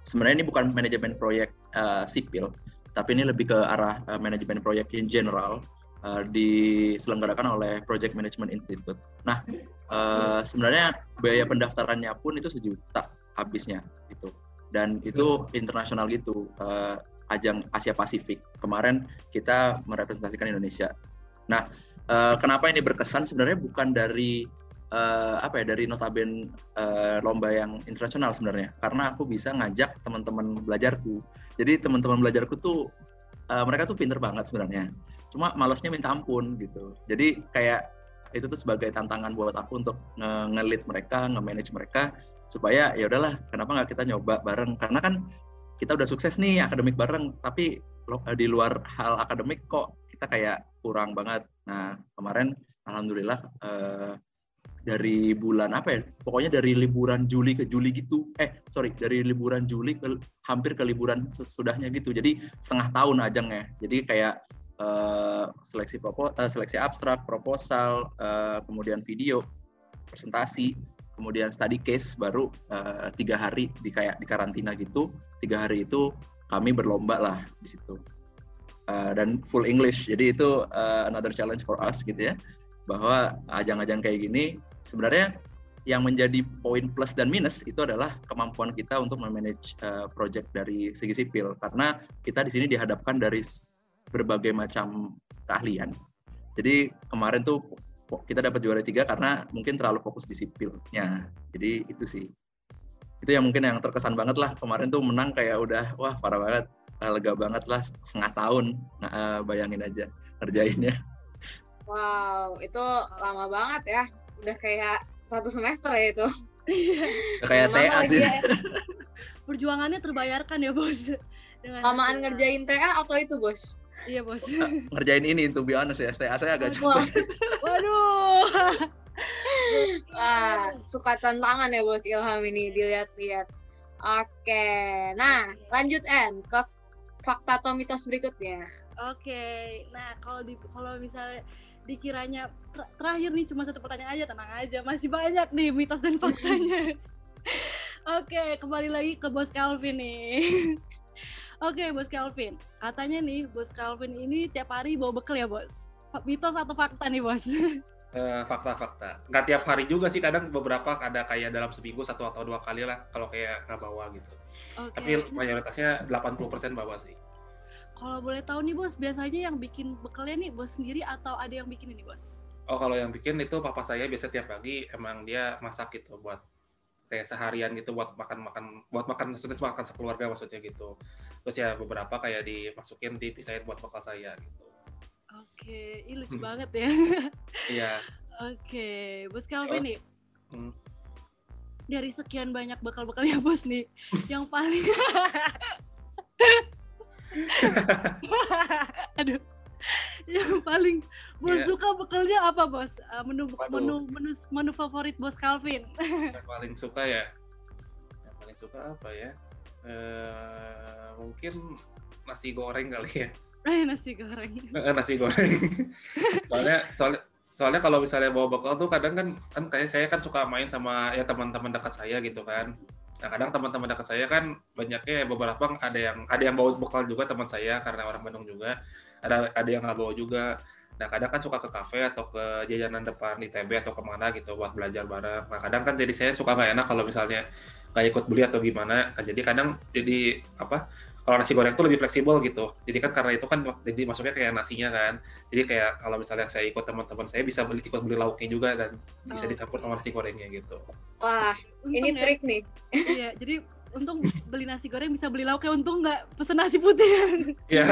sebenarnya ini bukan manajemen proyek eh, sipil tapi ini lebih ke arah eh, manajemen proyek in general eh, diselenggarakan oleh Project Management Institute. Nah, eh, sebenarnya biaya pendaftarannya pun itu sejuta habisnya gitu. Dan itu internasional gitu, eh, ajang Asia Pasifik. Kemarin kita merepresentasikan Indonesia. Nah, eh, kenapa ini berkesan? Sebenarnya bukan dari eh, apa ya dari notaben eh, lomba yang internasional sebenarnya, karena aku bisa ngajak teman-teman belajarku. Jadi teman-teman belajarku tuh eh, mereka tuh pinter banget sebenarnya. Cuma malesnya minta ampun gitu. Jadi kayak itu tuh sebagai tantangan buat aku untuk nge- nge-lead mereka, nge-manage mereka supaya ya udahlah kenapa nggak kita nyoba bareng karena kan kita udah sukses nih akademik bareng tapi di luar hal akademik kok kita kayak kurang banget. Nah kemarin alhamdulillah eh, dari bulan apa ya pokoknya dari liburan Juli ke Juli gitu eh sorry dari liburan Juli ke hampir ke liburan sesudahnya gitu. Jadi setengah tahun ajangnya. Jadi kayak eh, seleksi propo eh, seleksi abstrak proposal eh, kemudian video presentasi kemudian study case baru eh, tiga hari di kayak di karantina gitu. Tiga hari itu kami berlomba lah di situ Eh, dan full English jadi itu eh, another challenge for us gitu ya bahwa ajang-ajang kayak gini sebenarnya yang menjadi poin plus dan minus itu adalah kemampuan kita untuk memanage uh, project dari segi sipil karena kita di sini dihadapkan dari berbagai macam keahlian. Jadi kemarin tuh kita dapat juara tiga karena mungkin terlalu fokus di sipilnya. Jadi itu sih. Itu yang mungkin yang terkesan banget lah kemarin tuh menang kayak udah wah parah banget, eh, lega banget lah setengah tahun Nah, eh, bayangin aja ngerjainnya. Wow, itu lama banget ya. Udah kayak satu semester ya itu. Kayak Lama TA sih. ya. Perjuangannya terbayarkan ya bos. Dengan Lamaan hasilnya. ngerjain TA atau itu bos? Iya bos. ngerjain ini to be honest ya TA saya agak Wah. cepet Waduh. Wah, suka tantangan ya bos Ilham ini dilihat-lihat. Oke, nah lanjut En ke fakta atau mitos berikutnya. Oke, nah kalau di kalau misalnya dikiranya ter- terakhir nih cuma satu pertanyaan aja tenang aja masih banyak nih mitos dan faktanya. Oke, kembali lagi ke Bos Calvin nih. Oke, Bos Calvin. Katanya nih Bos Calvin ini tiap hari bawa bekal ya, Bos? Mitos atau fakta nih, Bos? Eh, fakta-fakta. Nggak tiap hari juga sih, kadang beberapa ada kayak dalam seminggu satu atau dua kali lah kalau kayak nggak bawa gitu. Oke. Tapi mayoritasnya 80% bawa sih. Kalau boleh tahu nih, Bos, biasanya yang bikin bekalnya nih Bos sendiri atau ada yang bikin ini, Bos? Oh kalau yang bikin itu papa saya biasa tiap pagi emang dia masak gitu buat kayak seharian gitu buat makan makan buat makan maksudnya makan sekeluarga maksudnya gitu terus ya beberapa kayak dimasukin dipisahin buat bekal saya gitu Oke, ih lucu banget ya. iya Oke, Bos Calvin nih. Hmm. Dari sekian banyak bekal-bekalnya Bos nih, yang paling Aduh. Yang paling Bos Iya. suka bekalnya apa, Bos? Uh, menu Waduh. menu menu menu favorit Bos Calvin. yang paling suka ya yang paling suka apa ya eh mungkin nasi goreng kali ya Eh, nasi goreng. Eh, nasi goreng. Soalnya soalnya soalnya kalau misalnya bawa bekal tuh kadang kan kan kayak saya kan suka main sama ya teman-teman dekat saya gitu kan. Nah kadang teman-teman dekat saya kan banyaknya beberapa ada yang ada yang bawa bekal juga teman saya karena orang Bandung juga. Ada ada yang nggak bawa juga. Nah kadang kan suka ke kafe atau ke jajanan depan ITB atau ke mana gitu buat belajar bareng. Nah kadang kan jadi saya suka nggak enak kalau misalnya nggak ikut beli atau gimana. Nah, jadi kadang jadi apa kalau nasi goreng tuh lebih fleksibel gitu. Jadi kan karena itu kan jadi masuknya kayak nasinya kan. Jadi kayak kalau misalnya saya ikut teman-teman saya bisa beli ikut beli lauknya juga dan bisa Oh. dicampur sama nasi gorengnya gitu. Wah, ini Untung ya. trik nih. Iya, jadi untung beli nasi goreng bisa beli lauknya, untung nggak pesen nasi putih. Ya,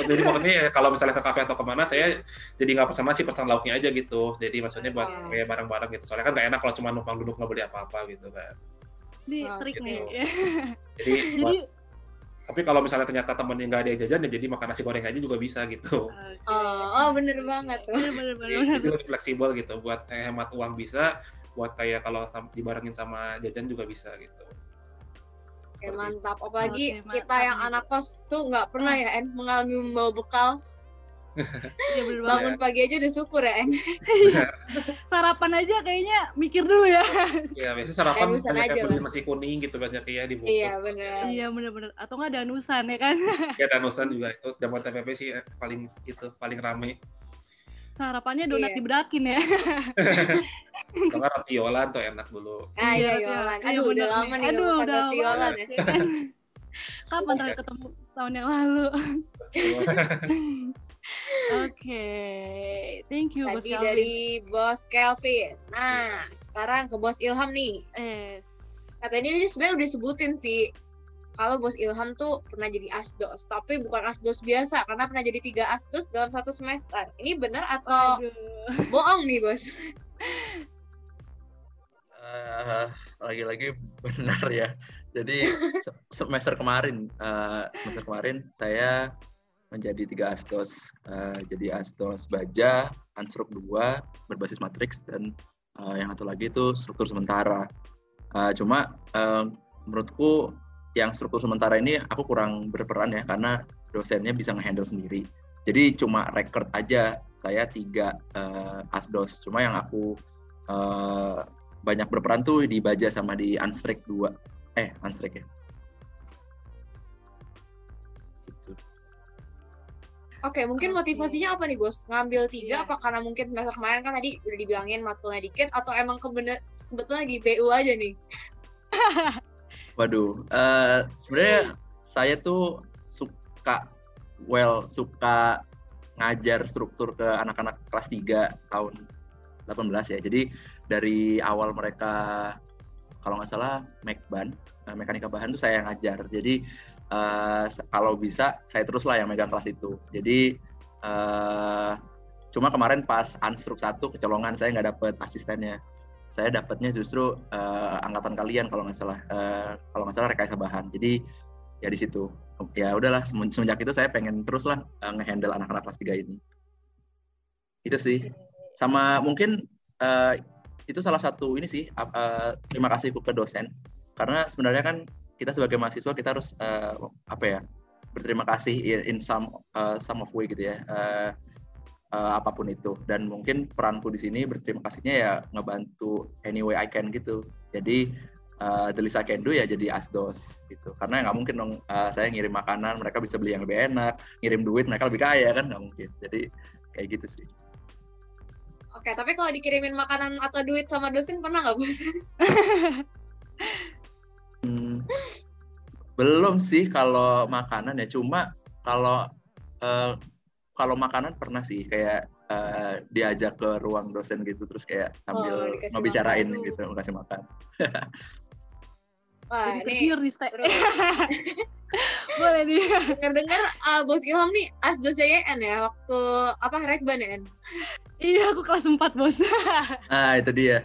jadi maksudnya ya, kalau misalnya ke kafe atau ke mana saya jadi nggak pesan nasi pesan lauknya aja gitu. Jadi maksudnya buat Oh. kayak barang-barang gitu. Soalnya kan nggak enak kalau cuma numpang duduk nggak beli apa-apa gitu kan. Nih Oh, trik gitu. nih. ya. Jadi, Jadi buat- tapi kalau misalnya ternyata temennya nggak ada yang jajan ya jadi makan nasi goreng aja juga bisa gitu. Oh, oh bener banget tuh. Bener, bener, bener, Jadi, bener. lebih fleksibel gitu buat hemat uang bisa, buat kayak kalau dibarengin sama jajan juga bisa gitu. Oke, mantap. Apalagi Oke, kita mantap yang anak kos tuh nggak pernah ya, En, mengalami membawa bekal. Iya, bener. Bangun pagi aja udah syukur ya. Sarapan aja kayaknya mikir dulu ya. Iya, biasanya sarapan Danusan banyak aja lah. nasi kuning gitu banyak ya dibungkus. Iya, bener. Iya, bener-bener. Atau nggak danusan ya kan? Ya danusan juga itu jamuan TPP sih eh, paling itu paling rame. Sarapannya donat Iya. diberakin ya. Kalau nggak roti yolan tuh enak dulu. Ah, iya, Iya, Yolan. iya, Aduh, udah lama nih Aduh, udah roti lama Yolan banget, ya. ya kan? Kapan terakhir ketemu setahun yang lalu? Oke, thank you Bos Tadi Calvin. dari Bos Kelvin. Nah, sekarang ke Bos Ilham nih. Yes. Katanya ini sebenarnya udah disebutin sih. Kalau Bos Ilham tuh pernah jadi asdos, tapi bukan asdos biasa karena pernah jadi tiga asdos dalam satu semester. Ini benar atau Aduh. bohong nih, Bos? Eh, lagi-lagi benar ya. Jadi se- semester kemarin, eh, semester kemarin saya menjadi tiga asdos. Eh, jadi asdos baja, ansruk 2 berbasis matriks dan eh, yang satu lagi itu struktur sementara. Eh, cuma eh, menurutku yang struktur sementara ini aku kurang berperan ya karena dosennya bisa ngehandle sendiri. Jadi cuma record aja saya tiga eh, asdos. Cuma yang aku eh, banyak berperan tuh di Baja sama di Unstrik 2. Eh, Unstrik ya. Oke, mungkin Oke. motivasinya apa nih, Bos? Ngambil tiga Iya. apa karena mungkin semester kemarin kan tadi udah dibilangin matkulnya dikit atau emang kebener, kebetulan lagi BU aja nih? Waduh, eh, sebenarnya saya tuh suka, well, suka ngajar struktur ke anak-anak kelas 3 tahun 18 ya. Jadi dari awal mereka, kalau nggak salah, Mekban, eh, mekanika bahan tuh saya yang ngajar. Jadi se- kalau bisa, saya terus lah yang megang kelas itu. Jadi eh, cuma kemarin pas Unstruk 1 kecolongan saya nggak dapet asistennya. Saya dapatnya justru eh, angkatan kalian kalau nggak salah eh, kalau nggak salah rekayasa bahan. Jadi ya di situ. Ya udahlah semen- semenjak itu saya pengen terus lah eh, ngehandle anak-anak kelas 3 ini. Itu sih. Sama mungkin eh, itu salah satu ini sih eh, terima kasihku ke dosen. Karena sebenarnya kan kita sebagai mahasiswa kita harus eh, apa ya berterima kasih in, in some eh, some of way gitu ya Eh, eh, apa pun itu. Dan mungkin peranku di sini berterima kasihnya ya ngebantu any way I can gitu. Jadi uh, the least I can do ya jadi asdos gitu. Karena nggak mungkin dong eh, saya ngirim makanan mereka bisa beli yang lebih enak ngirim duit mereka lebih kaya kan? Nggak mungkin. Jadi kayak gitu sih. Oke, tapi kalau dikirimin makanan atau duit sama dosen pernah nggak, Bos? Belum sih kalau makanan ya cuma kalau eh, kalau makanan pernah sih kayak eh, diajak ke ruang dosen gitu terus kayak sambil Oh, ngebicarain makan. gitu kasih makan Wah, Jadi ini nih. Boleh nih. Dengar-dengar uh, Bos Ilham nih asdosnya YN ya waktu apa rekban ya? En? Iya, aku kelas 4, Bos. Nah, itu dia.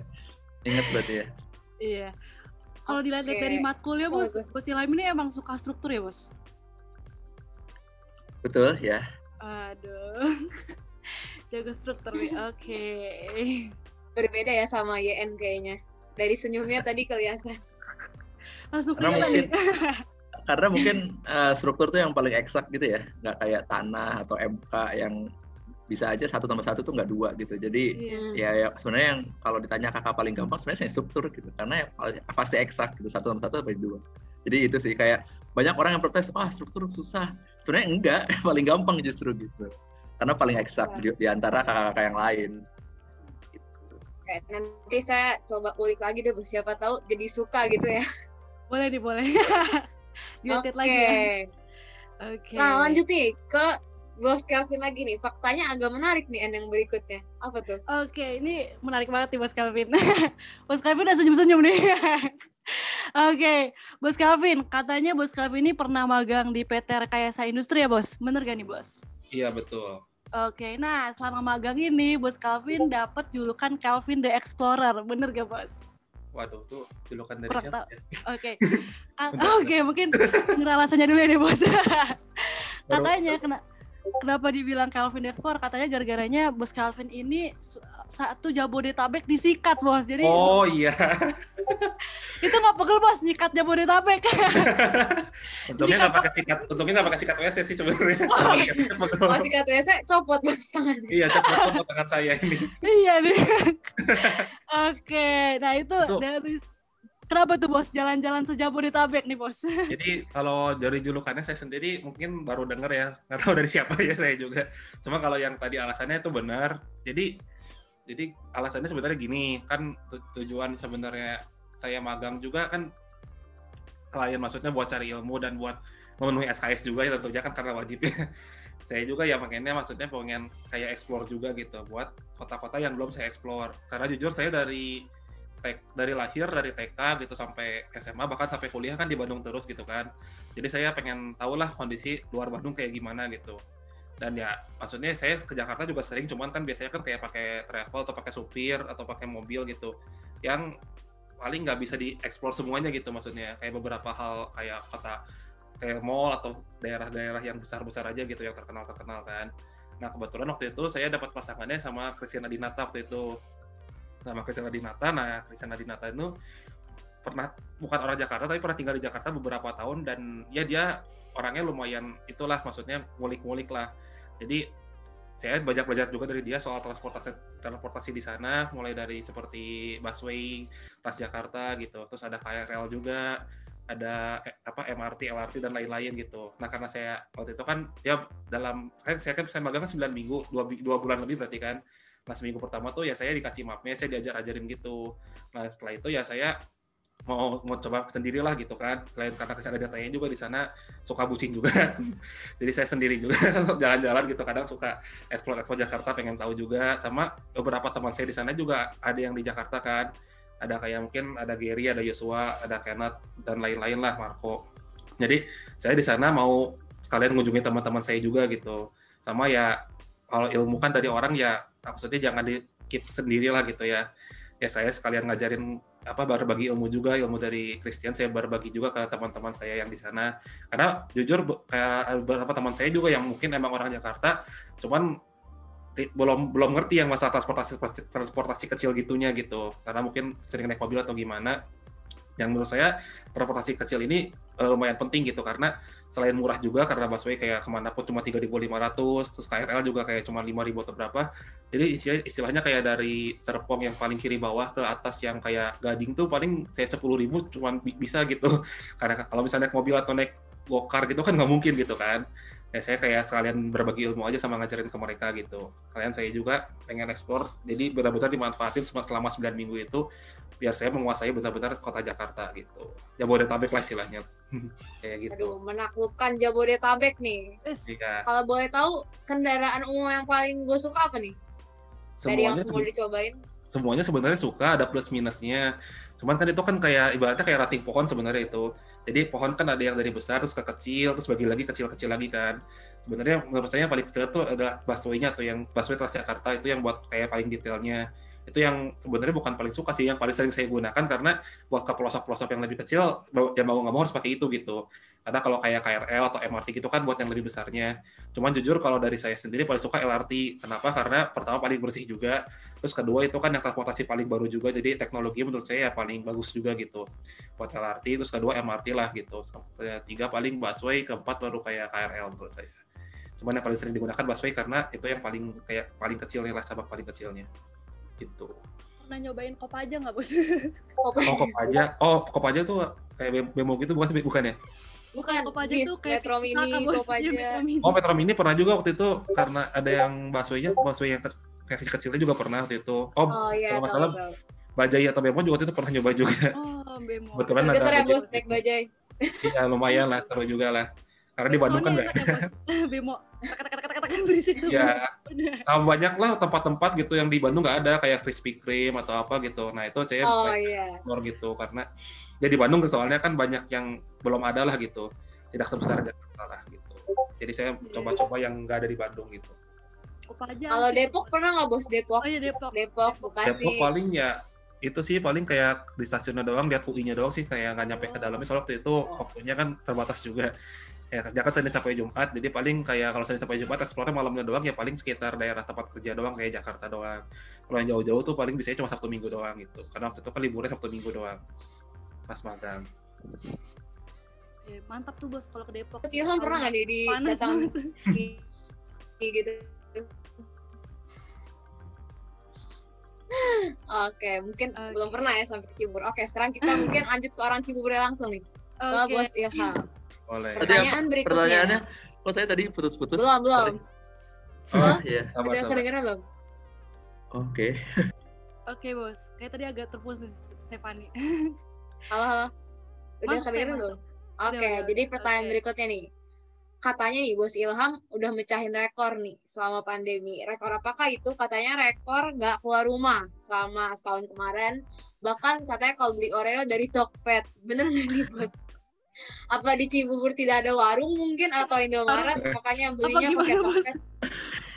Ingat berarti ya. iya. Kalau dilihat Oke. dari matkulnya, Oh, Bos, bagus. Bos Ilham ini emang suka struktur ya, Bos? Betul ya. Aduh. Jago struktur nih. Oke. Berbeda ya sama YN kayaknya. Dari senyumnya tadi kelihatan. Langsung Karena mungkin karena mungkin eh, struktur tuh yang paling eksak gitu ya, nggak kayak tanah atau MK yang bisa aja satu tambah satu tuh nggak dua gitu. Jadi Iya. ya, ya sebenarnya yang kalau ditanya kakak paling gampang sebenarnya saya struktur gitu karena ya paling- pasti eksak gitu satu tambah satu tambah dua. Jadi itu sih kayak banyak orang yang protes, wah struktur susah. Sebenarnya enggak, paling gampang justru gitu. Karena paling eksak di, di antara kakak-kakak yang lain. Gitu. Kayak nanti saya coba ulik lagi deh. Siapa tahu jadi suka gitu ya. Boleh nih, boleh. Dilihat Oke. lagi ya. Oke. Nah, lanjut nih ke Bos Kelvin lagi nih. Faktanya agak menarik nih En yang berikutnya. Apa tuh? Oke, ini menarik banget nih Bos Calvin. Bos Calvin udah senyum-senyum nih. Oke, Bos Calvin, katanya Bos Calvin ini pernah magang di PT Rekayasa Industri ya Bos? Bener gak nih Bos? Iya betul. Oke, nah selama magang ini Bos Calvin dapat julukan Calvin the Explorer, bener gak Bos? Waduh tuh julukan dari siapa ya? Oke, Ah, oke mungkin denger alasannya dulu ya nih Bos. katanya kena, kenapa dibilang Calvin Explorer? Katanya gara-garanya Bos Calvin ini satu Jabodetabek disikat Bos, jadi Oh iya. itu nggak pegel Bos nyikat Jabodetabek. Untungnya nggak pakai sikat. Untungnya nggak pakai sikat WC sih sebenarnya. Oh, pakai sikat WC, copot Bos tangannya. Iya, cepat potong tangan saya ini. iya nih. oke, nah itu Itu- dari kenapa tuh Bos jalan-jalan sejabodetabek nih Bos? Jadi kalau dari julukannya saya sendiri mungkin baru denger ya, nggak tahu dari siapa ya saya juga. Cuma kalau yang tadi alasannya itu benar. Jadi jadi alasannya sebenarnya gini, kan tu- tujuan sebenarnya saya magang juga kan klien maksudnya buat cari ilmu dan buat memenuhi SKS juga ya tentunya kan karena wajib ya. Saya juga ya makanya maksudnya pengen kayak explore juga gitu buat kota-kota yang belum saya explore. Karena jujur saya dari tek- dari lahir dari TK gitu sampai SMA bahkan sampai kuliah kan di Bandung terus gitu kan. Jadi saya pengen tahu lah kondisi luar Bandung kayak gimana gitu. Dan ya maksudnya saya ke Jakarta juga sering cuman kan biasanya kan kayak pakai travel atau pakai supir atau pakai mobil gitu. Yang paling nggak bisa dieksplor semuanya gitu maksudnya. Kayak beberapa hal kayak kota kayak mall atau daerah-daerah yang besar-besar aja gitu yang terkenal-terkenal kan. Nah kebetulan waktu itu saya dapat pasangannya sama Christian Adinata waktu itu sama Christian Adinata. Nah, Christian Adinata itu pernah bukan orang Jakarta tapi pernah tinggal di Jakarta beberapa tahun dan ya dia orangnya lumayan itulah maksudnya ngulik-ngulik lah. Jadi saya banyak belajar juga dari dia soal transportasi transportasi di sana mulai dari seperti busway, Transjakarta gitu. Terus ada KRL juga, ada eh, apa MRT, LRT dan lain-lain gitu. Nah, karena saya waktu itu kan ya dalam saya, saya kan saya magang kan 9 minggu, dua, dua bulan lebih berarti kan. Nah seminggu pertama tuh ya saya dikasih mapnya, saya diajar-ajarin gitu. Nah setelah itu ya saya mau mau coba sendirilah gitu kan. Selain karena ke sana datanya juga di sana suka bucin juga. Jadi saya sendiri juga jalan-jalan gitu. Kadang suka explore explore Jakarta, pengen tahu juga. Sama beberapa teman saya di sana juga ada yang di Jakarta kan. Ada kayak mungkin ada Gary, ada Yosua, ada Kenneth dan lain-lain lah Marco. Jadi saya di sana mau sekalian ngunjungin teman-teman saya juga gitu. Sama ya kalau ilmu kan dari orang ya maksudnya jangan di keep sendiri lah gitu ya. Ya saya sekalian ngajarin apa berbagi ilmu juga ilmu dari Christian saya berbagi juga ke teman-teman saya yang di sana. Karena jujur kayak beberapa teman saya juga yang mungkin emang orang Jakarta cuman belum belum ngerti yang masalah transportasi transportasi kecil gitunya gitu. Karena mungkin sering naik mobil atau gimana yang menurut saya transportasi kecil ini eh, lumayan penting gitu. Karena selain murah juga karena busway kayak ke mana pun cuma 3.500 terus KRL juga kayak cuma 5.000 atau berapa. Jadi istilah- istilahnya kayak dari Serpong yang paling kiri bawah ke atas yang kayak Gading tuh paling saya 10.000 cuma bi- bisa gitu. Karena kalau misalnya naik mobil atau naik gokar gitu kan nggak mungkin gitu kan ya saya kayak sekalian berbagi ilmu aja sama ngajarin ke mereka gitu kalian saya juga pengen ekspor jadi benar-benar dimanfaatin selama selama 9 minggu itu biar saya menguasai benar-benar kota Jakarta gitu Jabodetabek lah istilahnya kayak gitu Aduh, menaklukkan Jabodetabek nih. Iya. Kalau boleh tahu, kendaraan umum yang paling gue suka apa nih? Dari yang semuanya semua dicobain. semuanya sebenarnya suka ada plus minusnya Cuman kan itu kan kayak ibaratnya kayak ranting pohon sebenarnya itu. Jadi pohon kan ada yang dari besar terus ke kecil terus bagi lagi kecil-kecil lagi kan. Sebenarnya menurut saya yang paling kecil itu adalah busway-nya atau yang busway Transjakarta itu yang buat kayak paling detailnya itu yang sebenarnya bukan paling suka sih yang paling sering saya gunakan karena buat ke pelosok-pelosok yang lebih kecil ya mau nggak mau harus pakai itu gitu. Karena kalau kayak KRL atau MRT gitu kan buat yang lebih besarnya. Cuman jujur kalau dari saya sendiri paling suka LRT kenapa? Karena pertama paling bersih juga. Terus kedua itu kan yang transportasi paling baru juga. Jadi teknologi menurut saya ya paling bagus juga gitu buat LRT terus kedua MRT lah gitu. Tiga paling busway keempat baru kayak KRL menurut saya. Cuman yang paling sering digunakan busway karena itu yang paling kayak paling kecilnya lah cabang paling kecilnya gitu. Pernah nyobain Kopaja nggak bos? Oh Kopaja, oh Kopaja tuh kayak bemo gitu bukan bukan ya? Bukan, Kopaja bis, tuh kayak Metro Mini, Saka, bos. Kopaja. Iya, Metro Mini. Oh Metro Mini pernah juga waktu itu karena ada yang busway-nya, busway yang versi kecilnya juga pernah waktu itu. Oh, Oh iya, kalau nggak tahu. Bajai atau Bemo juga waktu itu pernah nyoba juga. Oh, bemo. Betulan ada ya bajai. bos, naik bajai. Iya lumayan lah, seru juga lah. Karena di Bandung kan Soalnya nggak enak ya, bemo. Kata-kata kan berisik tuh. Ya, sama banyak lah tempat-tempat gitu yang di Bandung nggak ada kayak Krispy Kreme atau apa gitu. Nah itu saya Oh iya. gitu karena ya di Bandung soalnya kan banyak yang belum ada lah gitu tidak sebesar Jakarta lah gitu jadi saya Iya. coba-coba yang nggak ada di Bandung gitu. Kalau. Depok pernah nggak bos Depok? Oh iya Depok. Depok, Bekasi. Depok paling ya itu sih paling kayak di stasiunnya doang lihat UI-nya doang sih kayak nggak nyampe ke dalamnya soalnya waktu itu waktunya kan terbatas juga ya kerja kan Senin sampai Jumat jadi paling kayak kalau Senin sampai Jumat eksplornya malamnya doang ya paling sekitar daerah tempat kerja doang kayak Jakarta doang kalau yang jauh-jauh tuh paling biasanya cuma Sabtu Minggu doang gitu karena waktu itu kan liburnya Sabtu Minggu doang pas magang Oke, mantap tuh bos kalau ke Depok. Terus Ilham pernah nggak nih di Panas datang banget. di, di gitu? Oke, mungkin belum pernah ya sampai ke Cibubur. Oke, sekarang kita mungkin lanjut ke orang Cibubur langsung nih. Ke Oke. Bos Ilham. Oleh Tadi Pertanyaan berikutnya. Pertanyaannya, kok saya tadi putus-putus? Belum, belum. Oh, iya. sabar Udah sabar kedengeran belum? Oke. Oke bos, kayak tadi agak terputus nih Stefani. Halo, halo. Udah Masuk, kedengeran belum? Oke, udah. jadi pertanyaan Oke. berikutnya nih. Katanya nih, Bos Ilham udah mecahin rekor nih selama pandemi. Rekor apakah itu? Katanya rekor nggak keluar rumah selama setahun kemarin. Bahkan katanya kalau beli Oreo dari Tokped. Bener nggak nih, Bos? Apa di Cibubur tidak ada warung mungkin atau Indomaret makanya belinya gimana, pakai?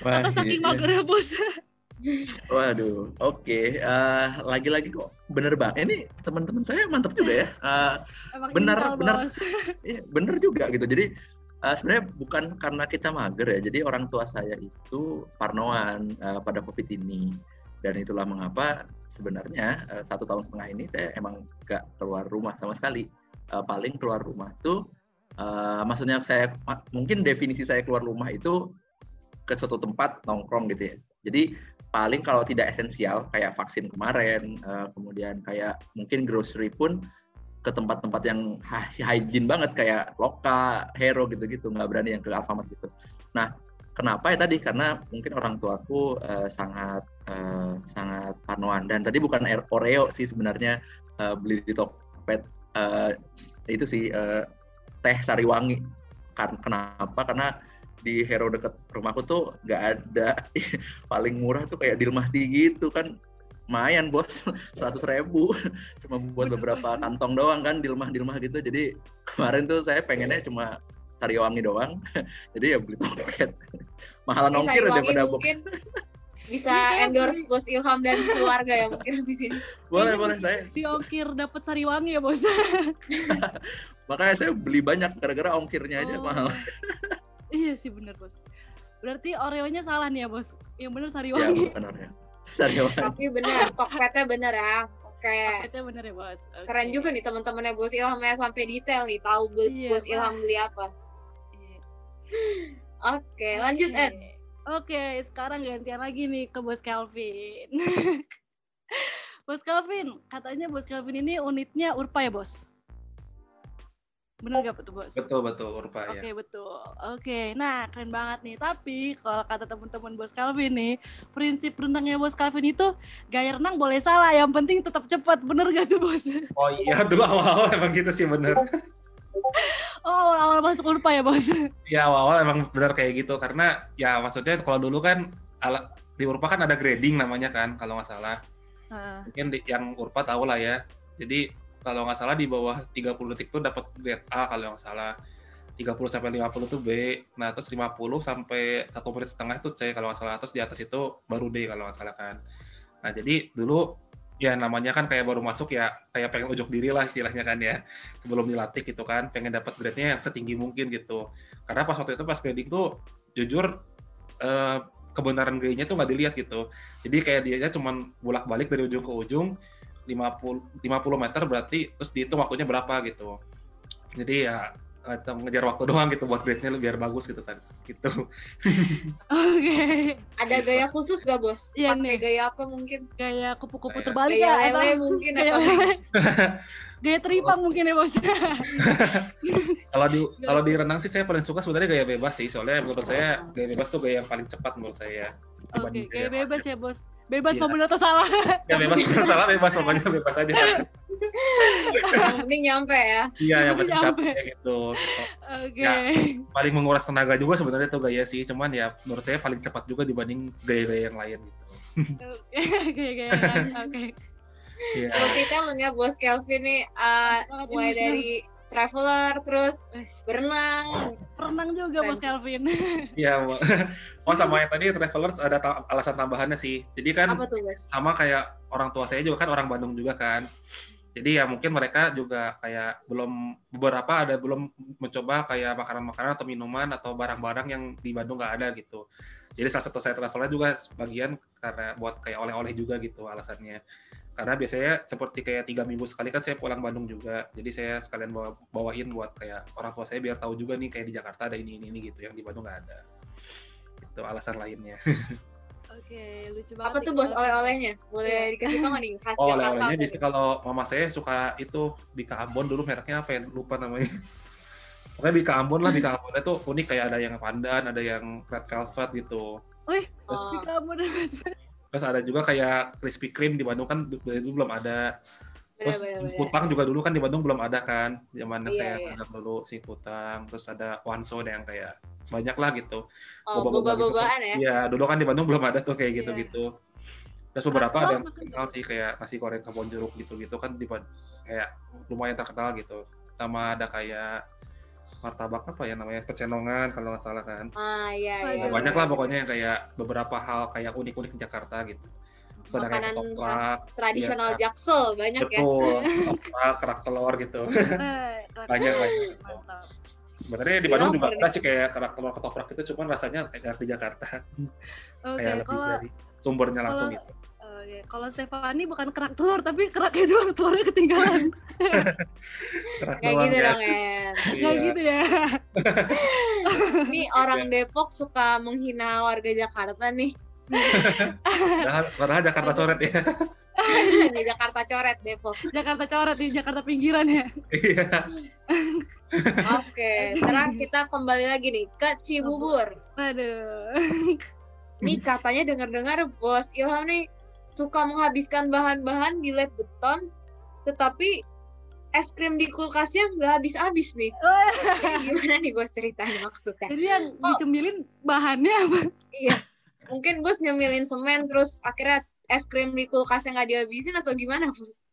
Wah, Atau saking iya. mager bos? Waduh, oke. Eh, lagi-lagi kok bener banget. Ini teman-teman saya mantap juga ya. Eh, Emang Benar, intel, benar. bos. Iya, bener juga gitu. Jadi eh, sebenarnya bukan karena kita mager ya. Jadi orang tua saya itu parnoan eh, pada COVID ini. Dan itulah mengapa sebenarnya eh, satu tahun setengah ini saya emang gak keluar rumah sama sekali. Eh, paling keluar rumah tuh, eh, maksudnya saya mungkin definisi saya keluar rumah itu ke suatu tempat nongkrong gitu ya. Jadi paling kalau tidak esensial kayak vaksin kemarin, eh, kemudian kayak mungkin grocery pun ke tempat-tempat yang hy- hygiene banget kayak Loka, Hero gitu-gitu nggak berani yang ke Alfamart gitu. Nah, kenapa ya tadi karena mungkin orang tuaku eh, sangat eh, sangat parnoan dan tadi bukan Oreo sih sebenarnya eh, beli di Tokped eh, itu sih eh, teh Sariwangi. Kar- Kenapa? Karena di Hero deket rumahku tuh nggak ada. Paling murah tuh kayak Dilmah Tea gitu kan. Lumayan bos. seratus ribu. Cuma buat beberapa kantong doang kan Dilmah Dilmah gitu. Jadi kemarin tuh saya pengennya cuma Sariwangi doang. Jadi ya beli Tokped mahalan ongkir daripada box mungkin bisa Iya, endorse beli. Bos Ilham dan keluarga ya mungkin habis ini. boleh Kayaknya boleh saya Diongkir dapat Sariwangi ya bos. makanya saya beli banyak gara-gara ongkirnya aja Oh. mahal iya sih bener bos. Berarti Oreonya salah nih ya bos. Yang bener ya Sariwangi. benar ya Sariwangi Tapi benar, Tokpednya benar ya. Oke. Bener ya bos. Oke. Keren juga nih teman-temannya Bos Ilham ya sampai detail nih tahu Iya, Bos Ilham beli apa. Iya. Oke, lanjut. Ed. Oke, sekarang gantian lagi nih ke Bos Kelvin. Bos Kelvin, katanya Bos Kelvin ini unitnya Urpa ya, Bos? Bener gak tuh, Bos? betul betul Urpa Oke, ya betul. Oke, nah keren banget nih. Tapi kalau kata teman-teman Bos Kelvin nih, prinsip renangnya Bos Kelvin itu gaya renang boleh salah, yang penting tetap cepat. Bener gak tuh, Bos? oh iya dulu awal-awal emang gitu sih bener Oh, awal masuk Urpa ya, Bos? ya awal-awal emang bener kayak gitu karena ya maksudnya kalau dulu kan ala, di Urpa kan ada grading namanya kan kalau nggak salah Heeh. mungkin di, yang Urpa tahu lah ya Jadi kalau nggak salah di bawah 30 detik tuh dapat grade A kalau nggak salah. 30 sampai 50 tuh B. Nah, terus 50 sampai 1 menit setengah itu C kalau nggak salah. Terus di atas itu baru D kalau nggak salah kan. Nah, jadi dulu ya namanya kan kayak baru masuk ya kayak pengen ujuk diri lah istilahnya kan ya. Sebelum dilatih gitu kan pengen dapat grade-nya yang setinggi mungkin gitu. Karena pas waktu itu pas grading tuh jujur eh, kebenaran grade-nya tuh nggak dilihat gitu. Jadi kayak dia cuma bolak-balik dari ujung ke ujung 50 50 meter berarti terus dihitung waktunya berapa gitu. Jadi ya atau ngejar waktu doang gitu buat grade-nya biar bagus gitu kan gitu Oke. Ada gaya khusus gak bos? Iya, Pakai nih. gaya apa mungkin? Kayak kupu-kupu terbalik Gaya ya. lele atau- mungkin Gaya atau lele. Gaya teripang mungkin ya bos. kalau di kalau di renang sih saya paling suka sebenarnya gaya bebas sih soalnya menurut saya gaya bebas tuh gaya yang paling cepat menurut saya Oke, dibanding gaya gaya bebas ya bos. Bebas Iya. mau benar atau salah. ya bebas salah bebas pokoknya bebas aja yang penting nyampe ya. iya yang penting Nyampe. capek gitu Oke. Ya. paling menguras tenaga juga sebenarnya tuh gaya sih cuman ya menurut saya paling cepat juga dibanding gaya-gaya yang lain gitu Oke, gaya-gaya. Oke. Iya. Multi-talent ya bos Kelvin nih. uh, mulai dari traveler, terus Eh. berenang. Renang juga bos Kelvin. Iya, Mbak. oh sama yang tadi travelers ada ta- alasan tambahannya sih. Jadi kan Apa tuh bos? sama kayak orang tua saya juga kan orang Bandung juga kan. Jadi ya mungkin mereka juga kayak belum beberapa ada belum mencoba kayak makanan-makanan atau minuman atau barang-barang yang di Bandung nggak ada gitu. Jadi salah satu saya travelnya juga sebagian karena buat kayak oleh-oleh juga gitu alasannya. Karena biasanya seperti kayak tiga minggu sekali kan saya pulang Bandung juga. Jadi saya sekalian bawa, bawain buat kayak orang tua saya biar tahu juga nih kayak di Jakarta ada ini ini, ini gitu yang di Bandung nggak ada. Itu alasan lainnya. Oke, lucu banget. Apa tuh bos oleh-olehnya? Boleh dikasih tau nggak nih? Khas Oh, Jakarta oleh-olehnya kalau mama saya suka itu Bika Ambon dulu mereknya apa ya? Lupa namanya. Pokoknya Bika Ambon lah, Bika Ambon itu unik kayak ada yang pandan, ada yang red velvet gitu. Terus, Oh. Tapi kamu dan terus ada juga kayak crispy cream di Bandung kan dulu belum ada. Terus Bener-bener. Singkutang juga dulu kan di Bandung belum ada kan. Zaman Iya, saya iya. magang dulu Singkutang, terus ada Wanso ada yang kayak banyak lah gitu. Oh, boba-boba gitu. boba-bobaan ya? Iya, dulu kan di Bandung belum ada tuh kayak Iya. gitu-gitu. Terus beberapa ada yang terkenal sih kayak nasi goreng kebon jeruk gitu-gitu kan di kayak lumayan terkenal gitu. Sama ada kayak martabak apa ya namanya pecenongan kalau nggak salah kan. Ah, iya, Oh, iya. iya. banyak lah pokoknya yang kayak beberapa hal kayak unik-unik di Jakarta gitu. Terus ada kayak Makanan ketoprak, khas tradisional iya. Jaksel banyak ya. betul, ketoprak, kerak telur gitu. Eh, Banyak banyak. Mantap. Sebenarnya di Iya, Bandung juga ada sih kayak kerak telur ketoprak itu, cuman rasanya kayak di Jakarta. Oke, kayak lebih kalau dari sumbernya langsung kalau- gitu. Oke, kalau Stefani bukan kerak telur tapi keraknya doang telurnya ketinggalan. Kerak Kayak gitu ya. dong, En. Kayak Iya. gitu ya. Ini orang Depok suka menghina warga Jakarta nih. Padahal, padahal Jakarta coret ya. Di Jakarta coret Depok. Jakarta coret di Jakarta pinggiran ya. Iya. Oke, sekarang kita kembali lagi nih ke Cibubur. Aduh. Nih katanya dengar-dengar Bos Ilham nih suka menghabiskan bahan-bahan di lab beton, tetapi es krim di kulkasnya nggak habis-habis nih. Gimana nih Bos ceritanya maksudnya? Jadi yang dicemilin bahannya apa? Iya, mungkin Bos nyemilin semen terus akhirnya es krim di kulkasnya nggak dihabisin atau gimana Bos?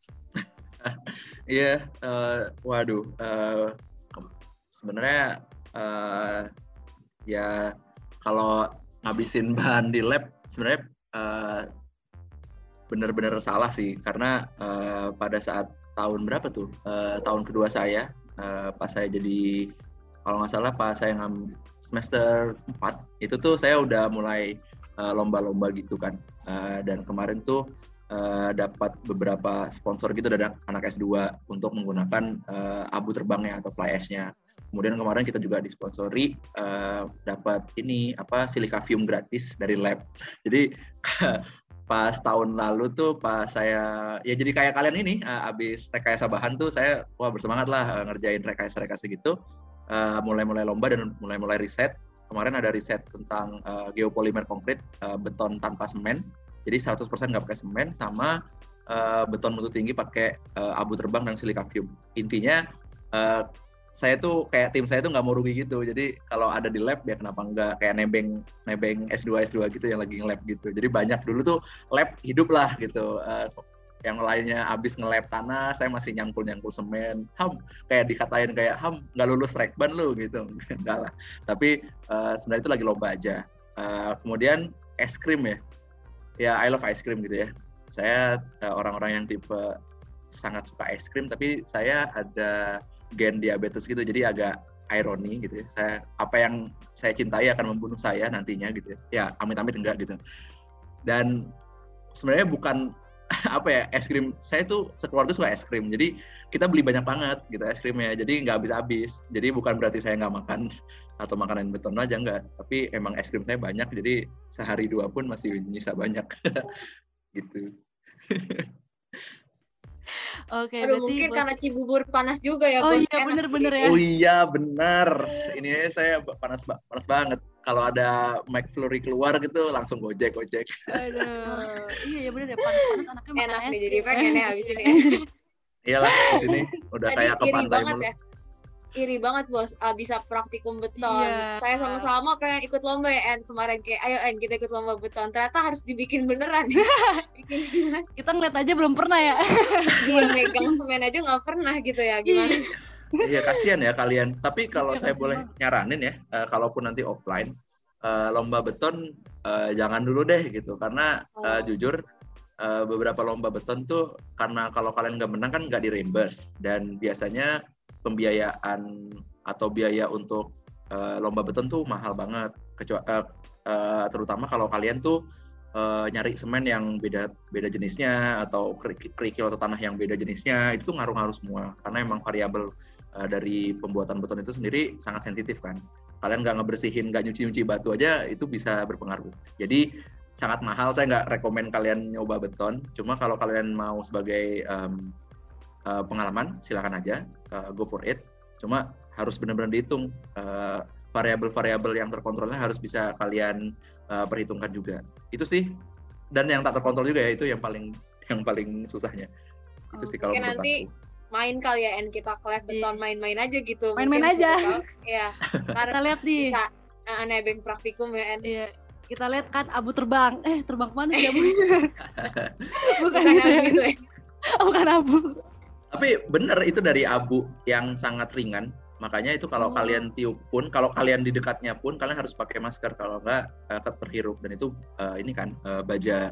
Iya, eh, waduh. eh, ke- sebenarnya eh, ya kalau ngabisin bahan di lab sebenarnya eh, benar-benar salah sih karena eh, pada saat tahun berapa tuh? Eh, tahun kedua saya eh, pas saya jadi kalau nggak salah pas saya ngam semester 4 itu tuh saya udah mulai lomba-lomba gitu kan. Eh, dan kemarin tuh eh, dapat beberapa sponsor gitu dari anak S2 untuk menggunakan eh, abu terbangnya atau fly ash-nya. Kemudian kemarin kita juga disponsori eh, dapat ini apa silika fume gratis dari lab. Jadi pas tahun lalu tuh pas saya ya jadi kayak kalian ini eh, abis rekayasa bahan tuh saya wah bersemangat lah eh, ngerjain rekayasa-rekayasa gitu. Eh, mulai-mulai lomba dan mulai-mulai riset. Kemarin ada riset tentang eh, geopolimer konkret eh, beton tanpa semen jadi 100% nggak pakai semen sama uh, beton mutu tinggi pakai uh, abu terbang dan silika fume. Intinya uh, saya tuh kayak tim saya tuh nggak mau rugi gitu. Jadi kalau ada di lab ya kenapa nggak? Kayak nebeng nebeng S2 S2 gitu yang lagi nge-lab gitu. Jadi banyak dulu tuh lab hidup lah gitu. Uh, yang lainnya habis ngelap tanah saya masih nyangkul nyangkul semen. Ham kayak dikatain kayak ham nggak lulus rekban lu gitu. Enggak lah. Tapi uh, sebenarnya itu lagi lomba aja. Uh, kemudian es krim ya. Ya I love ice cream gitu ya. Saya uh, orang-orang yang tipe sangat suka es krim tapi saya ada gen diabetes gitu jadi agak ironi gitu ya. Saya apa yang saya cintai akan membunuh saya nantinya gitu ya. Ya, amit-amit enggak gitu. Dan sebenarnya bukan apa ya es krim saya tuh sekeluarga suka es krim jadi kita beli banyak banget gitu es krimnya jadi nggak habis-habis jadi bukan berarti saya nggak makan atau makanan beton aja nggak tapi emang es krim saya banyak jadi sehari dua pun masih nyisa banyak gitu Oke, Aduh, mungkin bos... karena Cibubur panas juga ya, oh, Bos. iya, bener-bener ya. Oh iya, benar. Ini saya panas panas banget. Kalau ada McFlurry keluar gitu, langsung gojek, gojek. Aduh, iya ya bener ya, panas-panas anaknya Enak nih, jadi pengen ya habis ini. Iyalah, di sini udah kayak ke pantai banget mulu. ya iri banget bos uh, bisa praktikum beton. Yeah. Saya sama-sama pengen ikut lomba ya En kemarin kayak ayo En kita ikut lomba beton. Ternyata harus dibikin beneran. Bikin kita ngeliat aja belum pernah ya. Iya megang semen aja nggak pernah gitu ya gimana? Iya kasihan ya kalian. Tapi kalau ya, saya boleh banget. nyaranin ya, uh, kalaupun nanti offline uh, lomba beton uh, jangan dulu deh gitu karena oh. uh, jujur uh, beberapa lomba beton tuh karena kalau kalian nggak menang kan nggak di reimburse dan biasanya pembiayaan atau biaya untuk uh, lomba beton tuh mahal banget. Kecuali uh, uh, terutama kalau kalian tuh uh, nyari semen yang beda beda jenisnya atau kerikil atau tanah yang beda jenisnya itu tuh ngaruh-ngaruh semua. Karena emang variabel uh, dari pembuatan beton itu sendiri sangat sensitif kan. Kalian nggak ngebersihin nggak nyuci-nyuci batu aja itu bisa berpengaruh. Jadi sangat mahal. Saya nggak rekomend kalian nyoba beton. Cuma kalau kalian mau sebagai um, uh, pengalaman silakan aja. Uh, go for it. Cuma harus benar-benar dihitung uh, variabel-variabel yang terkontrolnya harus bisa kalian uh, perhitungkan juga. Itu sih. Dan yang tak terkontrol juga ya itu yang paling yang paling susahnya. Itu sih kalau nanti aku. main kali ya and kita collect iya. beton main-main aja gitu. Main-main aja. ya kita lihat di bisa uh, nebeng praktikum ya and iya. kita lihat kan abu terbang. Eh terbang ke mana sih abu? Bukan, bukan gitu abu ya. itu ya. Oh, bukan abu tapi benar itu dari abu yang sangat ringan. Makanya itu kalau oh. kalian tiup pun, kalau kalian di dekatnya pun kalian harus pakai masker kalau enggak uh, terhirup dan itu uh, ini kan uh, baja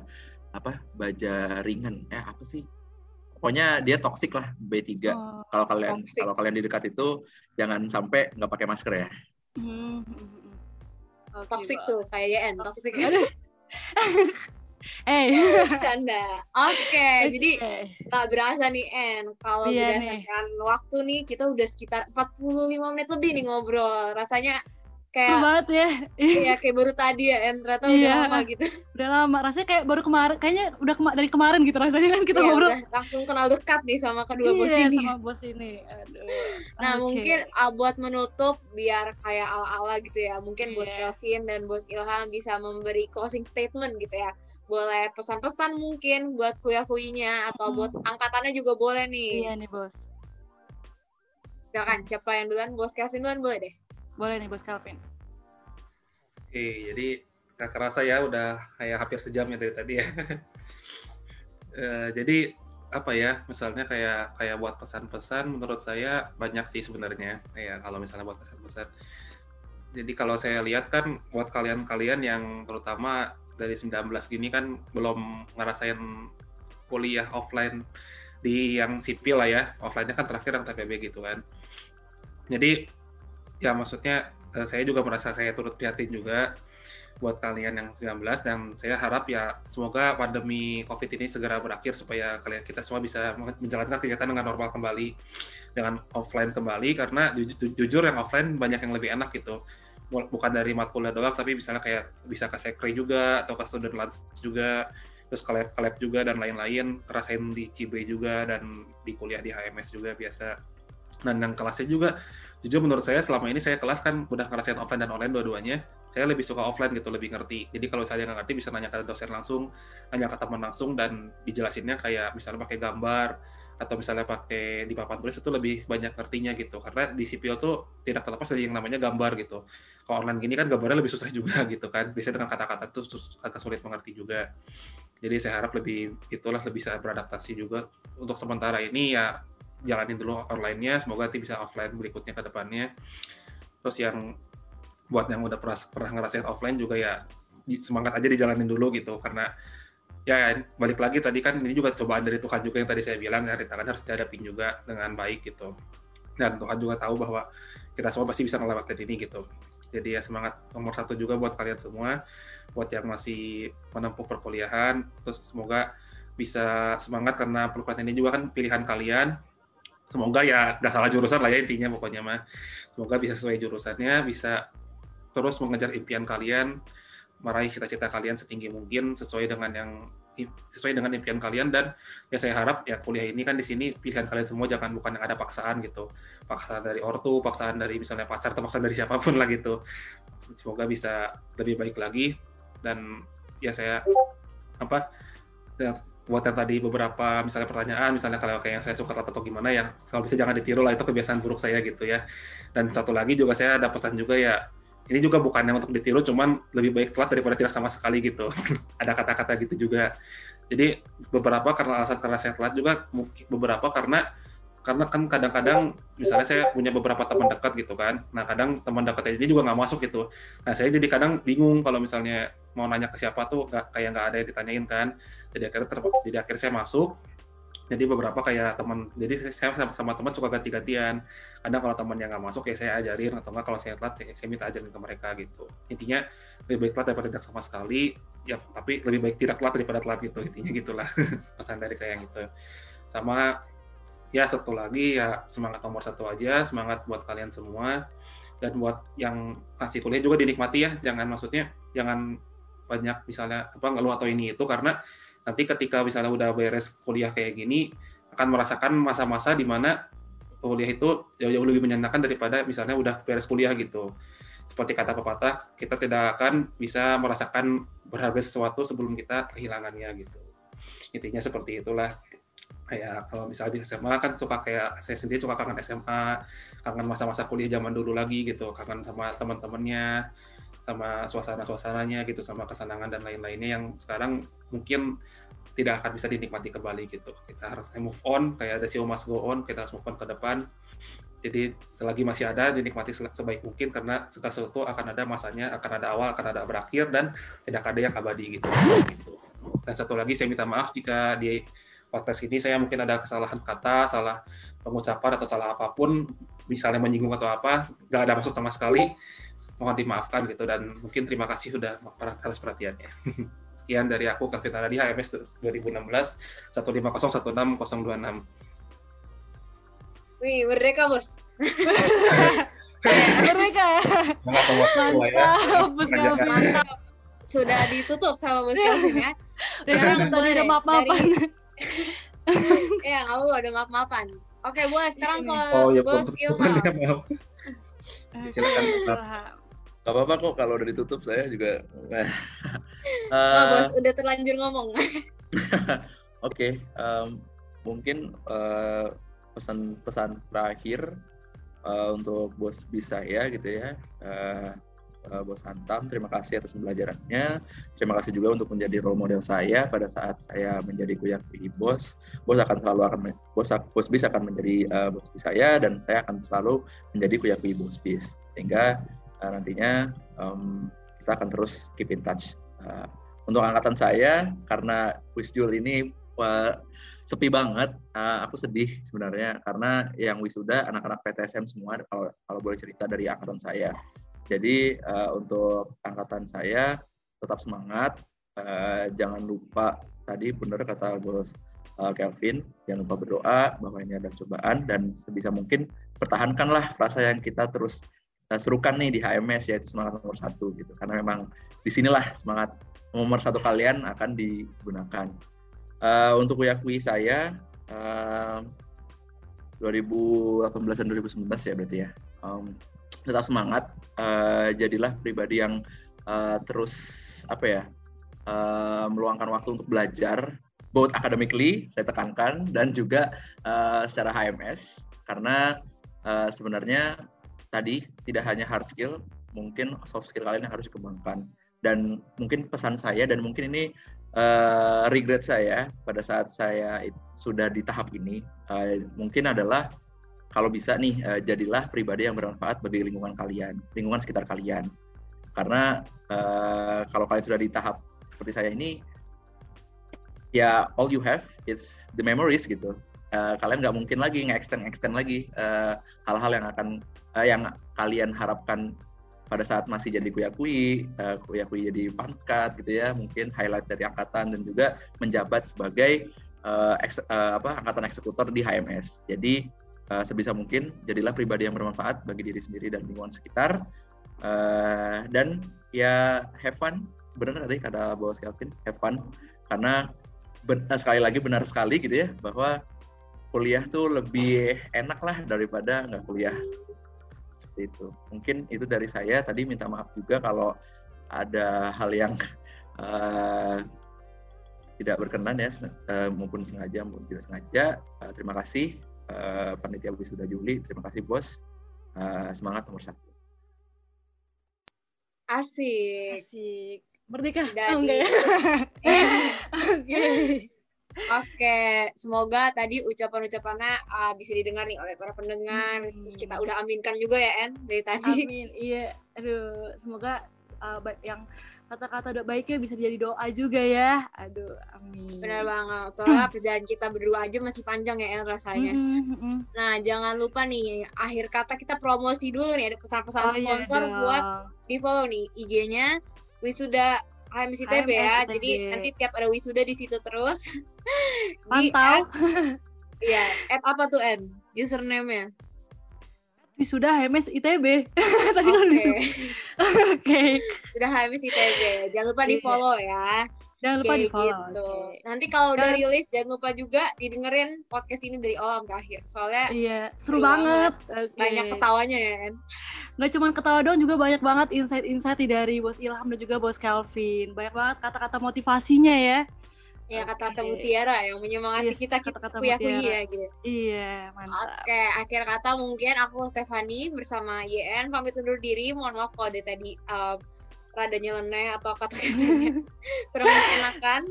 apa? Baja ringan. Eh apa sih? Pokoknya dia toksik lah B3. Oh, kalau kalian toxic. kalau kalian di dekat itu jangan sampai nggak pakai masker ya. Hmm. Okay, toxic tuh kayak YN, toxic. Eh, canda. Oke, okay, okay. jadi nggak berasa nih En. Kalau iya berdasarkan nih. waktu nih kita udah sekitar 45 menit lebih nih ngobrol. Rasanya kayak banget ya iya kayak baru tadi ya en ternyata iya, udah lama gitu udah lama rasanya kayak baru kemarin kayaknya udah kema dari kemarin gitu rasanya kan kita iya, ngobrol langsung kenal dekat nih sama kedua iya, bos ini sama bos ini Aduh. nah okay. mungkin uh, buat menutup biar kayak ala ala gitu ya mungkin yeah. bos iya. Kelvin dan bos Ilham bisa memberi closing statement gitu ya boleh pesan-pesan mungkin buat kuya-kuyinya atau hmm. buat angkatannya juga boleh nih. Iya nih bos. Silakan siapa yang duluan? Bos Kelvin duluan boleh deh. Boleh nih bos Kelvin. Oke, jadi nggak kerasa ya udah kayak hampir sejam ya dari tadi ya. uh, jadi apa ya misalnya kayak kayak buat pesan-pesan menurut saya banyak sih sebenarnya kayak kalau misalnya buat pesan-pesan jadi kalau saya lihat kan buat kalian-kalian yang terutama dari 19 gini kan belum ngerasain kuliah offline di yang sipil lah ya. Offline-nya kan terakhir yang TPB gitu kan. Jadi ya maksudnya eh, saya juga merasa saya turut prihatin juga buat kalian yang 19 dan saya harap ya semoga pandemi COVID ini segera berakhir supaya kalian kita semua bisa menjalankan kegiatan dengan normal kembali dengan offline kembali. Karena ju jujur yang offline banyak yang lebih enak gitu bukan dari matkul doang tapi misalnya kayak bisa ke sekre juga atau ke student lunch juga terus ke lab, ke lab juga dan lain-lain. Kerasain di Cibe juga dan di kuliah di HMS juga biasa. Dan yang kelasnya juga jujur menurut saya selama ini saya kelas kan udah ngerasain offline dan online dua-duanya. Saya lebih suka offline gitu lebih ngerti. Jadi kalau saya nggak ngerti bisa nanya ke dosen langsung nanya ke teman langsung dan dijelasinnya kayak misalnya pakai gambar atau misalnya pakai di papan tulis itu lebih banyak ngertinya gitu. Karena di sipil tuh tidak terlepas dari yang namanya gambar gitu. Kalau online gini kan gambarnya lebih susah juga gitu kan. Biasanya dengan kata-kata tuh agak sulit mengerti juga. Jadi saya harap lebih itulah lebih bisa beradaptasi juga. Untuk sementara ini ya jalanin dulu online-nya. Semoga nanti bisa offline berikutnya ke depannya. Terus yang buat yang udah pernah, pernah ngerasain offline juga ya semangat aja dijalanin dulu gitu. Karena ya balik lagi tadi kan ini juga cobaan dari Tuhan juga yang tadi saya bilang ya rintangan harus dihadapin juga dengan baik gitu. Dan Tuhan juga tahu bahwa kita semua pasti bisa melewati ini gitu. Jadi ya semangat nomor satu juga buat kalian semua buat yang masih menempuh perkuliahan. Terus semoga bisa semangat karena perkuliahan ini juga kan pilihan kalian. Semoga ya nggak salah jurusan lah ya intinya pokoknya mah. Semoga bisa sesuai jurusannya bisa terus mengejar impian kalian meraih cita-cita kalian setinggi mungkin sesuai dengan yang sesuai dengan impian kalian. Dan ya saya harap ya kuliah ini kan di sini pilihan kalian semua jangan bukan yang ada paksaan gitu. Paksaan dari ortu paksaan dari misalnya pacar atau paksaan dari siapa pun lah gitu. Semoga bisa lebih baik lagi. Dan ya saya apa ya, buat yang tadi beberapa misalnya pertanyaan misalnya kalau kayak yang saya suka atau gimana ya kalau bisa jangan ditiru lah itu kebiasaan buruk saya gitu ya. Dan satu lagi juga saya ada pesan juga ya ini juga bukannya untuk ditiru, cuman lebih baik telat daripada tidak sama sekali gitu. Ada kata-kata gitu juga. Jadi beberapa karena alasan karena saya telat juga, beberapa karena karena kan kadang-kadang misalnya saya punya beberapa teman dekat gitu kan, nah kadang teman dekat ini juga nggak masuk gitu. Nah saya jadi kadang bingung kalau misalnya mau nanya ke siapa tuh gak, kayak nggak ada yang ditanyain kan. Jadi akhirnya ter, jadi akhirnya saya masuk, jadi beberapa kayak teman jadi saya sama, sama teman suka ganti-gantian. Kadang kalau teman yang nggak masuk ya saya ajarin atau enggak kalau saya telat ya saya minta ajarin ke mereka gitu. Intinya lebih baik telat daripada tidak sama sekali ya tapi lebih baik tidak telat daripada telat gitu intinya gitulah pesan dari saya gitu. Sama ya satu lagi ya semangat nomor satu aja semangat buat kalian semua. Dan buat yang kasih kuliah juga dinikmati ya jangan maksudnya jangan banyak misalnya apa ngeluh atau ini itu karena nanti ketika misalnya udah beres kuliah kayak gini akan merasakan masa-masa di mana kuliah itu jauh-jauh lebih menyenangkan daripada misalnya udah beres kuliah gitu. Seperti kata pepatah, kita tidak akan bisa merasakan berharga sesuatu sebelum kita kehilangannya gitu. Intinya seperti itulah. Kayak kalau misalnya di SMA kan suka kayak saya sendiri suka kangen SMA, kangen masa-masa kuliah zaman dulu lagi gitu, kangen sama teman-temannya, sama suasana-suasananya gitu, sama kesenangan dan lain-lainnya yang sekarang mungkin tidak akan bisa dinikmati kembali gitu. Kita harus move on, kayak ada show must go on, kita harus move on ke depan. Jadi selagi masih ada dinikmati sebaik mungkin karena segala sesuatu akan ada masanya, akan ada awal, akan ada berakhir dan tidak ada yang abadi gitu. Dan satu lagi saya minta maaf jika di podcast ini saya mungkin ada kesalahan kata, salah pengucapan atau salah apa pun, misalnya menyinggung atau apa, nggak ada maksud sama sekali mohon dimaafkan gitu dan mungkin terima kasih sudah atas perhatiannya. Sekian dari aku Kevin Aradi HMS 2016 15016 Wih, merdeka bos. merdeka. Mantap, bos Kelvin. Mantap. Sudah ditutup sama bos Kelvin ya. Sekarang tadi ada maaf-maafan. ya, kamu ada maaf-maafan. Oke, bos. Sekarang ke oh, ya, bos Ilham. Silakan. Gak apa-apa kok kalau udah ditutup saya juga. uh, oh, bos udah terlanjur ngomong. Oke, okay, um, mungkin pesan-pesan uh, terakhir uh, untuk bos bisa ya gitu ya. Uh, uh, bos Antam, terima kasih atas pembelajarannya. Terima kasih juga untuk menjadi role model saya pada saat saya menjadi kuliah PI bos. Bos akan selalu akan bos bos bisa akan menjadi uh, bos bis saya dan saya akan selalu menjadi kuliah PI bos bis. Sehingga uh, nantinya um, kita akan terus keep in touch. Uh, untuk angkatan saya, karena Wisjul ini uh, sepi banget, uh, aku sedih sebenarnya karena yang wisuda anak-anak PTSM semua kalau kalau boleh cerita dari angkatan saya. Jadi uh, untuk angkatan saya tetap semangat, uh, jangan lupa tadi benar kata bos uh, Kelvin, jangan lupa berdoa bahwa ini ada cobaan dan sebisa mungkin pertahankanlah rasa yang kita terus serukan nih di HMS yaitu semangat nomor satu gitu. Karena memang di sinilah semangat nomor satu kalian akan digunakan. Uh, untuk kuyakui saya uh, 2018 dan 2019 ya berarti ya. Um, tetap semangat. Uh, jadilah pribadi yang uh, terus apa ya uh, meluangkan waktu untuk belajar both academically saya tekankan dan juga uh, secara HMS karena uh, sebenarnya tadi tidak hanya hard skill, mungkin soft skill kalian yang harus dikembangkan. Dan mungkin pesan saya dan mungkin ini uh, regret saya pada saat saya sudah di tahap ini uh, mungkin adalah kalau bisa nih uh, jadilah pribadi yang bermanfaat bagi lingkungan kalian, lingkungan sekitar kalian. Karena uh, kalau kalian sudah di tahap seperti saya ini, ya all you have is the memories gitu. Uh, kalian nggak mungkin lagi nge-extend extend lagi hal-hal uh, yang akan uh, yang kalian harapkan pada saat masih jadi kuyakui, uh, kuyakui jadi pangkat gitu ya, mungkin highlight dari angkatan dan juga menjabat sebagai uh, eks, uh, apa angkatan eksekutor di HMS. Jadi uh, sebisa mungkin jadilah pribadi yang bermanfaat bagi diri sendiri dan lingkungan sekitar. Uh, dan ya have fun. Benar tadi kata bos Kelvin? Have fun. Karena ben, sekali lagi benar sekali gitu ya bahwa kuliah tuh lebih enak lah daripada nggak kuliah seperti itu mungkin itu dari saya tadi minta maaf juga kalau ada hal yang uh, tidak berkenan ya uh, maupun sengaja maupun tidak sengaja uh, terima kasih uh, panitia wisuda Juli. Terima kasih bos. Uh, semangat nomor satu. Asik. Asik. Merdeka. Dari... Oh, ya? Oke. Oke, semoga tadi ucapan-ucapannya uh, bisa didengar nih oleh para pendengar. Hmm. Terus kita udah aminkan juga ya, En, dari tadi. Amin, iya. Aduh, semoga uh, yang kata-kata doa baiknya bisa jadi doa juga ya. Aduh, amin. Benar banget. Soalnya perjalanan kita berdua aja masih panjang ya El rasanya. Mm -hmm. Nah, jangan lupa nih akhir kata kita promosi dulu nih ada pesan-pesan oh, iya sponsor iya buat di follow nih IG-nya Wisuda HMSITB ya. Jadi nanti tiap ada wisuda di situ terus. Pantau. Iya, at apa tuh N? Username-nya? sudah HMS ITB. Tadi kan Oke. Oke. Sudah HMS ITB. Jangan lupa di follow ya. Jangan lupa di follow. Gitu. Okay. Nanti kalau udah rilis jangan lupa juga didengerin podcast ini dari awal sampai akhir. Soalnya iya, seru, seru banget. banget. Okay. Banyak ketawanya ya kan. Nggak cuma ketawa doang juga banyak banget insight-insight dari Bos Ilham dan juga Bos Kelvin. Banyak banget kata-kata motivasinya ya. Ya kata-kata mutiara yang menyemangati yes, kita kita kata -kata kuya ya gitu. Iya, mantap. Oke, akhir kata mungkin aku Stefani bersama YN pamit undur diri. Mohon maaf kalau tadi uh, rada nyeleneh atau kata-katanya kurang mengenakan.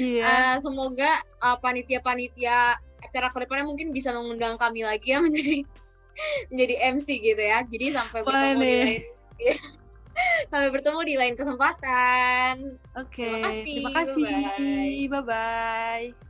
Iya. Uh, semoga uh, panitia-panitia acara ke depannya mungkin bisa mengundang kami lagi ya menjadi menjadi MC gitu ya. Jadi sampai bertemu di lain. Sampai bertemu di lain kesempatan. Oke. Okay. Terima kasih. Terima kasih. Bye bye.